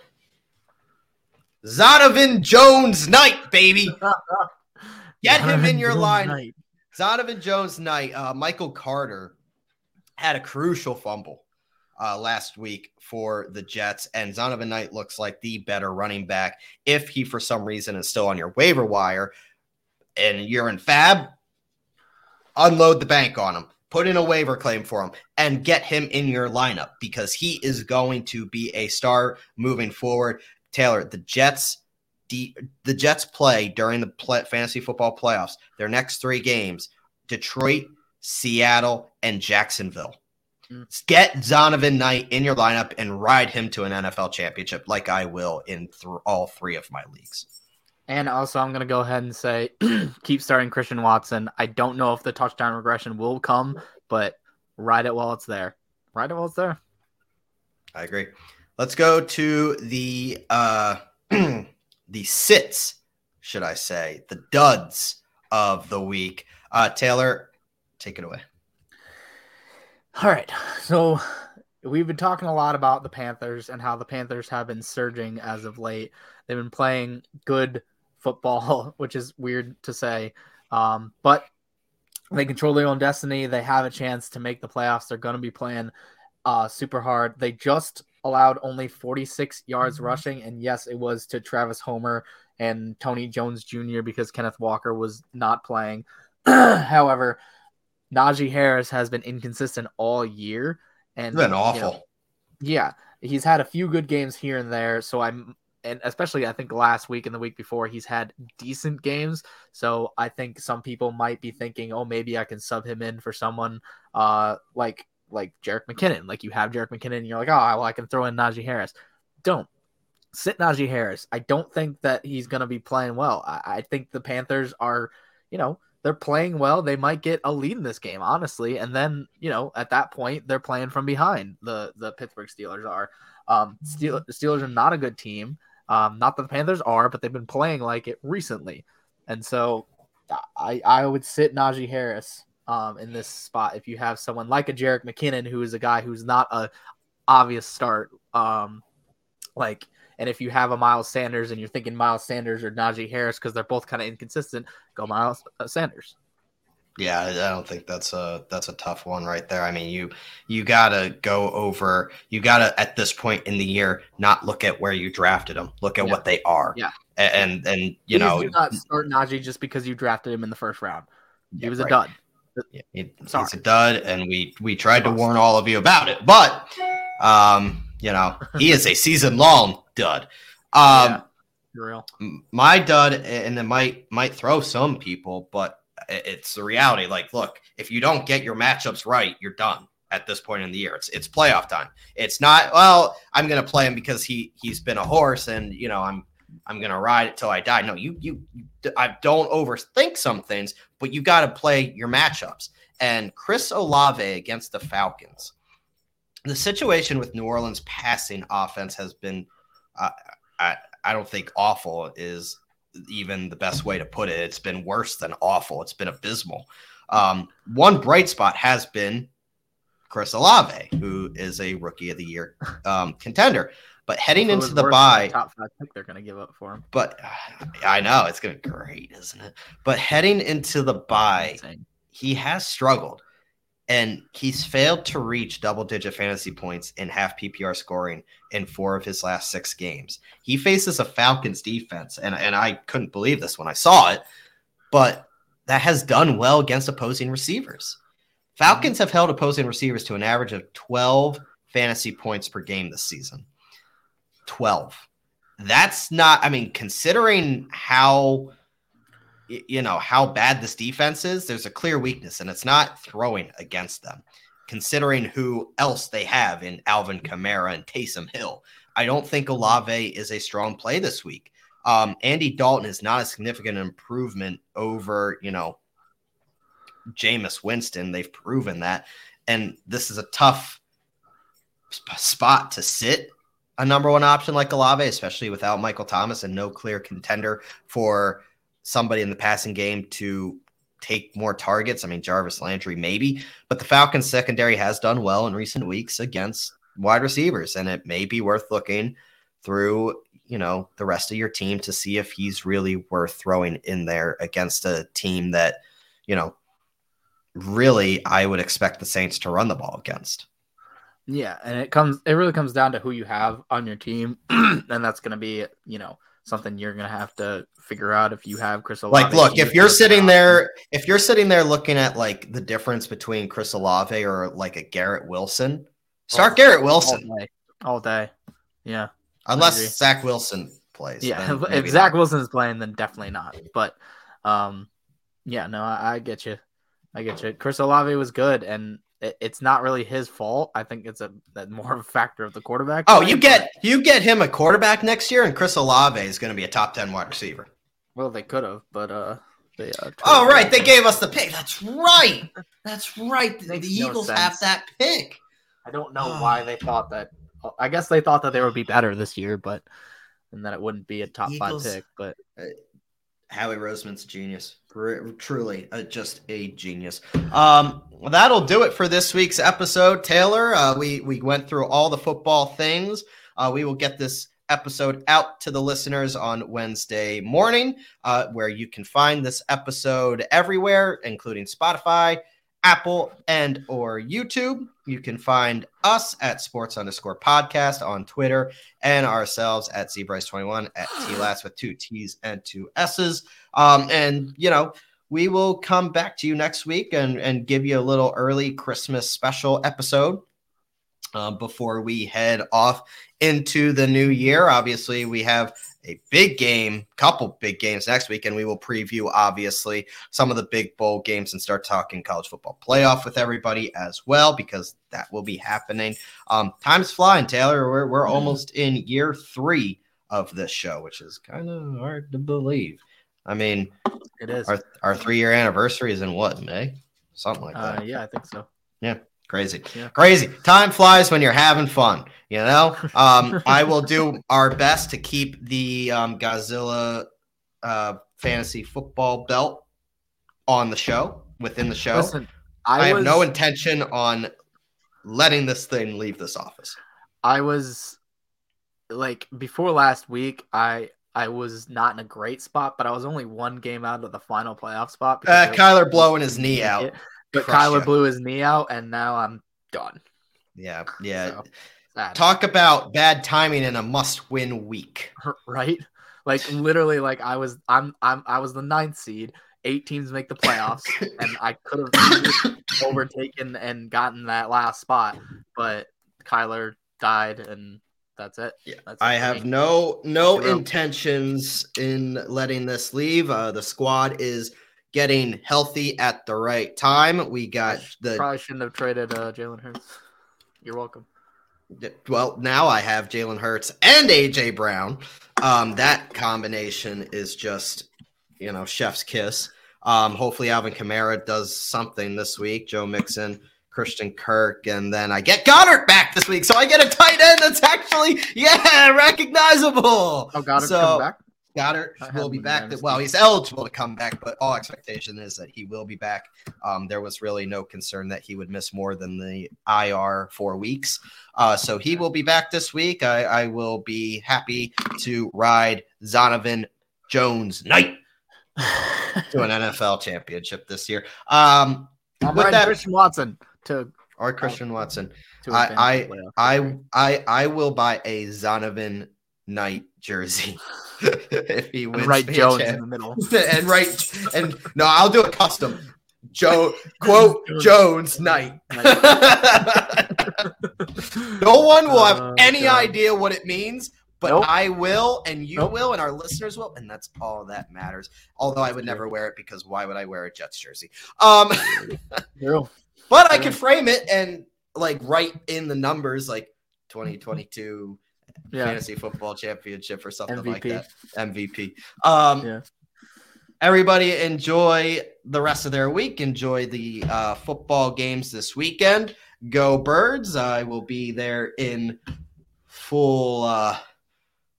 Zonovan Jones Knight, baby. Get him in your line. Zonovan Jones Knight. Uh, Michael Carter had a crucial fumble uh, last week for the Jets, and Zonovan Knight looks like the better running back. If he, for some reason, is still on your waiver wire and you're in FAAB, unload the bank on him, put in a waiver claim for him, and get him in your lineup because he is going to be a star moving forward. Taylor, the Jets. The, Jets play during the play, fantasy football playoffs. Their next three games Detroit, Seattle, and Jacksonville. Get Zonovan Knight in your lineup and ride him to an NFL championship like I will in th- all three of my leagues. And also, I'm going to go ahead and say keep starting Christian Watson. I don't know if the touchdown regression will come, but ride it while it's there. Ride it while it's there. I agree. Let's go to the uh, the sits, should I say, the duds of the week. Uh, Taylor, take it away. All right. So we've been talking a lot about the Panthers and how the Panthers have been surging as of late. They've been playing good football, which is weird to say. Um, but they control their own destiny. They have a chance to make the playoffs. They're going to be playing uh, super hard. They just allowed only 46 yards mm-hmm. rushing. And yes, it was to Travis Homer and Tony Jones Jr. because Kenneth Walker was not playing. However, Najee Harris has been inconsistent all year, and been awful. Know, yeah, he's had a few good games here and there. So I'm, and especially I think last week and the week before, he's had decent games. So I think some people might be thinking, oh, maybe I can sub him in for someone uh like like Jerick McKinnon. Like you have Jerick McKinnon, and you're like, oh, well, I can throw in Najee Harris. Don't sit Najee Harris. I don't think that he's going to be playing well. I, I think the Panthers are, you know, they're playing well. They might get a lead in this game, honestly. And then, you know, at that point, they're playing from behind. The the Pittsburgh Steelers are. Um, Steel, the Steelers are not a good team. Um, not that the Panthers are, but they've been playing like it recently. And so, I I would sit Najee Harris um, in this spot if you have someone like a Jerick McKinnon, who is a guy who's not a obvious start. Um, like and if you have a Miles Sanders and you're thinking Miles Sanders or Najee Harris because they're both kind of inconsistent, go Miles uh, Sanders. Yeah, I don't think that's a that's a tough one right there. I mean, you you gotta go over. You gotta at this point in the year not look at where you drafted them. Look at yeah. what they are. Yeah, and and, and you Please know, do not start Najee just because you drafted him in the first round. He yeah, was right. a dud. Yeah, he, he's a dud, and we we tried to warn all of you about it, but um, you know, he is a season long dud. Um, yeah, real. My dud, and it might might throw some people, but it's the reality. Like, look, if you don't get your matchups right, you're done at this point in the year. It's it's playoff time. It's not well. I'm going to play him because he he's been a horse, and you know I'm I'm gonna ride it till I die. No, you you, you I don't overthink some things, but you got to play your matchups. And Chris Olave against the Falcons. The situation with New Orleans passing offense has been, I I don't think awful is even the best way to put it. It's been worse than awful. It's been abysmal. Um, one bright spot has been Chris Olave, who is a rookie of the year um, contender. But heading into the bye, top five pick they're going to give up for him. But uh, I know it's going to be great, isn't it? But heading into the bye, he has struggled and he's failed to reach double digit fantasy points in half PPR scoring in four of his last six games. He faces a Falcons defense, and, and I couldn't believe this when I saw it, but that has done well against opposing receivers. Falcons have held opposing receivers to an average of 12 fantasy points per game this season. 12. That's not, I mean, considering how you know how bad this defense is, there's a clear weakness, and it's not throwing against them. Considering who else they have in Alvin Kamara and Taysom Hill, I don't think Olave is a strong play this week. Um, Andy Dalton is not a significant improvement over, you know, Jameis Winston. They've proven that, and this is a tough sp- spot to sit a number one option like Olave, especially without Michael Thomas and no clear contender for somebody in the passing game to take more targets. I mean, Jarvis Landry, maybe, but the Falcons secondary has done well in recent weeks against wide receivers, and it may be worth looking through, you know, the rest of your team to see if he's really worth throwing in there against a team that, you know, really I would expect the Saints to run the ball against. Yeah, and it comes it really comes down to who you have on your team, and that's going to be, you know, something you're going to have to figure out if you have Chris Olave. Like, look, if you're sitting there, if you're sitting there looking at like the difference between Chris Olave or like a Garrett Wilson, start oh, Garrett Wilson all day. all day. Yeah, unless Zach Wilson plays. Yeah, if Zach not. Wilson is playing, then definitely not. But, um, yeah, no, I, I get you. I get you. Chris Olave was good, and it's not really his fault. I think it's a, more of a factor of the quarterback. Oh, you get you get him a quarterback next year, and Chris Olave is going to be a top ten wide receiver. Well, they could have, but uh, they. Uh, oh, right, they gave us the pick. That's right. That's right. The, the Eagles no have that pick. I don't know why they thought that. I guess they thought that they would be better this year, but and that it wouldn't be a top Eagles, five pick. But uh, Howie Roseman's a genius. Truly, uh, just a genius. Um, well, that'll do it for this week's episode, Taylor. Uh, we we went through all the football things. Uh, we will get this episode out to the listeners on Wednesday morning, uh, where you can find this episode everywhere, including Spotify, Apple, and or YouTube. You can find us at sports underscore podcast on Twitter and ourselves at zbrice21 at TLAS with two T's and two S's. Um, and, you know, we will come back to you next week and, and give you a little early Christmas special episode uh, before we head off into the new year. Obviously, we have a big game, couple big games next week, and we will preview obviously some of the big bowl games and start talking college football playoff with everybody as well because that will be happening. Um, time's flying, Taylor. We're we're mm-hmm. almost in year three of this show, which is kind of hard to believe. I mean, it is our our three year anniversary is in what May, something like that. Uh, yeah, I think so. Yeah. Crazy. Yeah. Crazy. Time flies when you're having fun, you know? Um, I will do our best to keep the um, Godzilla uh, fantasy football belt on the show, within the show. Listen, I, I was, have no intention on letting this thing leave this office. I was like before last week, I I was not in a great spot, but I was only one game out of the final playoff spot. Uh, Kyler blowing his knee out. But Kyler you. blew his knee out, and now I'm done. Yeah, yeah. So, Talk about bad timing in a must-win week, right? Like literally, like I was, I'm, I'm, I was the ninth seed. Eight teams make the playoffs, and I could have overtaken and gotten that last spot, but Kyler died, and that's it. Yeah, that's I have no no intentions in letting this leave. Uh, the squad is getting healthy at the right time. We got the probably shouldn't have traded uh, Jalen Hurts. You're welcome. Well, now I have Jalen Hurts and AJ Brown. Um, that combination is just, you know, chef's kiss. Um, hopefully Alvin Kamara does something this week. Joe Mixon, Christian Kirk, and then I get Goedert back this week, so I get a tight end that's actually yeah recognizable. Oh, Goedert So- coming back. Goedert will be back. Dynasty. Well, he's eligible to come back, but all expectation is that he will be back. Um, there was really no concern that he would miss more than the IR four weeks. Uh, so he will be back this week. I, I will be happy to ride Zonovan Jones Knight to an NFL championship this year. Um, I'm With that- Christian Watson to or Christian Watson. I- fantasy I. I I will buy a Zonovan Knight jersey if he wins. and write Jones in the middle. and right and no, I'll do a custom. Joe quote Jones Knight. no one will have Oh, any God. idea what it means, but Nope. I will, and you Nope. will, and our listeners will, and that's all that matters. Although I would never wear it because why would I wear a Jets jersey? Um, but I could frame it and like write in the numbers like 2022 Yeah. fantasy football championship or something like that. MVP. Um, Yeah. Everybody enjoy the rest of their week. Enjoy the uh, football games this weekend. Go Birds! I will be there in full uh,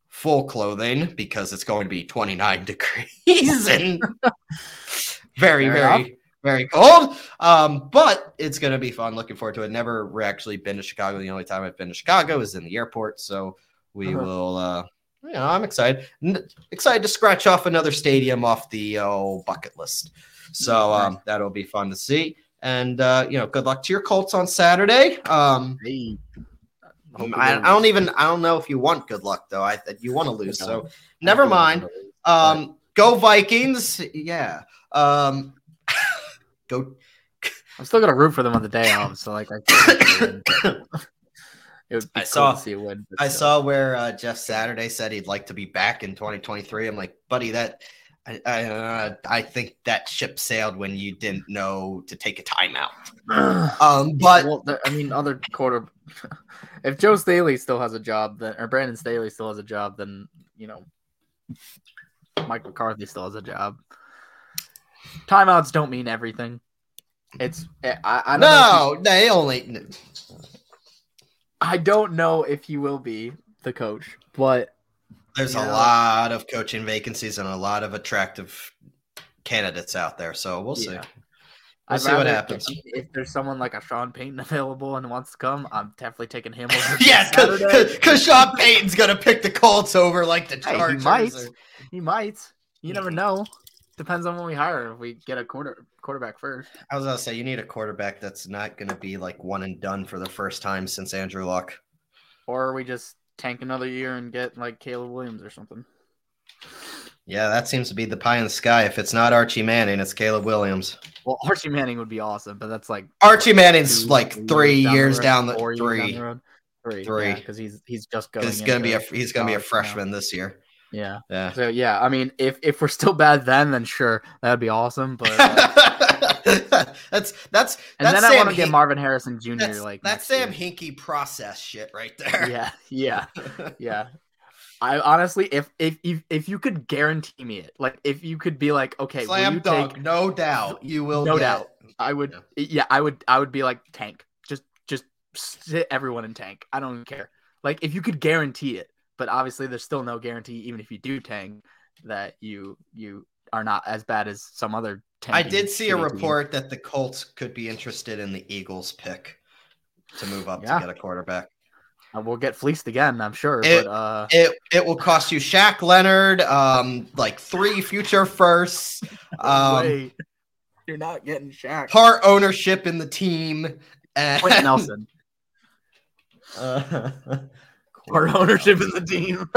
full clothing because it's going to be 29 degrees and very Fair very enough. Very cold. Um, but it's going to be fun. Looking forward to it. Never actually been to Chicago. The only time I've been to Chicago is in the airport. So we Uh-huh. will. Uh, you know, I'm excited. N- excited to scratch off another stadium off the uh, bucket list. So um, that'll be fun to see. And uh, you know, good luck to your Colts on Saturday. Um, Hey. I, I don't even I don't know if you want good luck though. I you want to lose, so never mind. Um, go Vikings. Yeah. Um, go. I'm still gonna root for them on the day off. So like, I think they win. it would be I cool saw- to see a win. I still. saw where uh, Jeff Saturday said he'd like to be back in 2023. I'm like, buddy, that I I, uh, I think that ship sailed when you didn't know to take a timeout. Um, but well, there- I mean, other quarter. if Joe Staley still has a job, then or Brandon Staley still has a job, then you know, Mike McCarthy still has a job. Timeouts don't mean everything. It's I, I don't know if no, they only. I don't know if he will be the coach, but There's a lot of coaching vacancies and a lot of attractive candidates out there. So we'll see. Yeah. We'll I'd see what happens. If there's someone like a Sean Payton available and wants to come, I'm definitely taking him over. yeah, because Sean Payton's gonna pick the Colts over like the Hey, he Chargers. might. or- He might. You never know. Depends on when we hire. If we get a quarter quarterback first, I was gonna say you need a quarterback that's not gonna be like one and done for the first time since Andrew Luck. or we just tank another year and get like Caleb Williams or something. Yeah, that seems to be the pie in the sky. If it's not Archie Manning, it's Caleb Williams. Well, Archie Manning would be awesome, but that's like Archie Manning's two, like three years road, down the four down the road. Three, Three. because he's he's just going. He's gonna be a he's gonna be a college now. freshman this year. Yeah. Yeah. So yeah, I mean, if if we're still bad then, then sure, that'd be awesome. But uh, that's that's and that's then I want to get Marvin Harrison Jr. That's, like that's Sam year. Hinkie process shit right there. Yeah, yeah, yeah. I honestly, if if if if you could guarantee me it, like if you could be like, okay, will Slam you dunk, take? no doubt. You will No get doubt. it. I would, Yeah. yeah, I would, I would be like tank. Just just sit everyone in tank. I don't care. Like if you could guarantee it, but obviously there's still no guarantee, even if you do tank, that you you are not as bad as some other. I did see a shitty team. report that the Colts could be interested in the Eagles pick to move up Yeah. to get a quarterback. Uh, We'll get fleeced again, I'm sure. It- but uh, It it will cost you Shaq Leonard, um, like three future firsts, um, wait, you're not getting Shaq. part ownership in the team, and Quenton Nelson, Uh, part ownership in the team.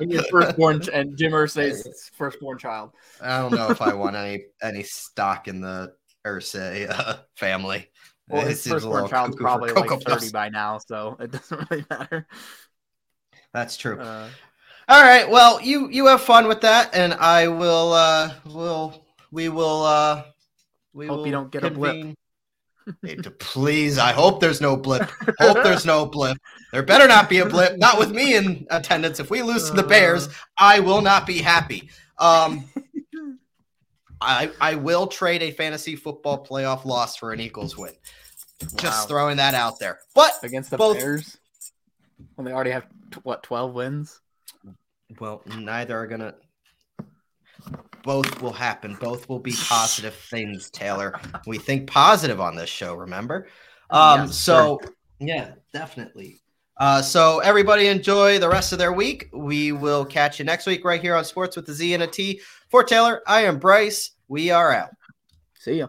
And your firstborn and Jim Irsay's firstborn child. I don't know if I want any any stock in the Irsay uh, family. Well, It his firstborn child's cuckoo for probably Cocoa like 30 Puffs. by now, so it doesn't really matter. That's true. Uh, All right. Well, you you have fun with that, and I will. uh will We will. uh We Hope will you don't get a blip. Convene- Please, I hope there's no blip. Hope there's no blip. There better not be a blip. Not with me in attendance. If we lose to the Bears, I will not be happy. Um, I I will trade a fantasy football playoff loss for an Eagles win. Just Wow. throwing that out there. But against the Both- Bears. Well, they already have t- what twelve wins. well, neither are gonna. Both will happen. Both will be positive things, Taylor. We think positive on this show. Remember. Um. Yes, so yeah, definitely. Uh, so everybody enjoy the rest of their week. We will catch you next week right here on Sports with the Z and a T. For Taylor, I am Bryce. We are out. See ya.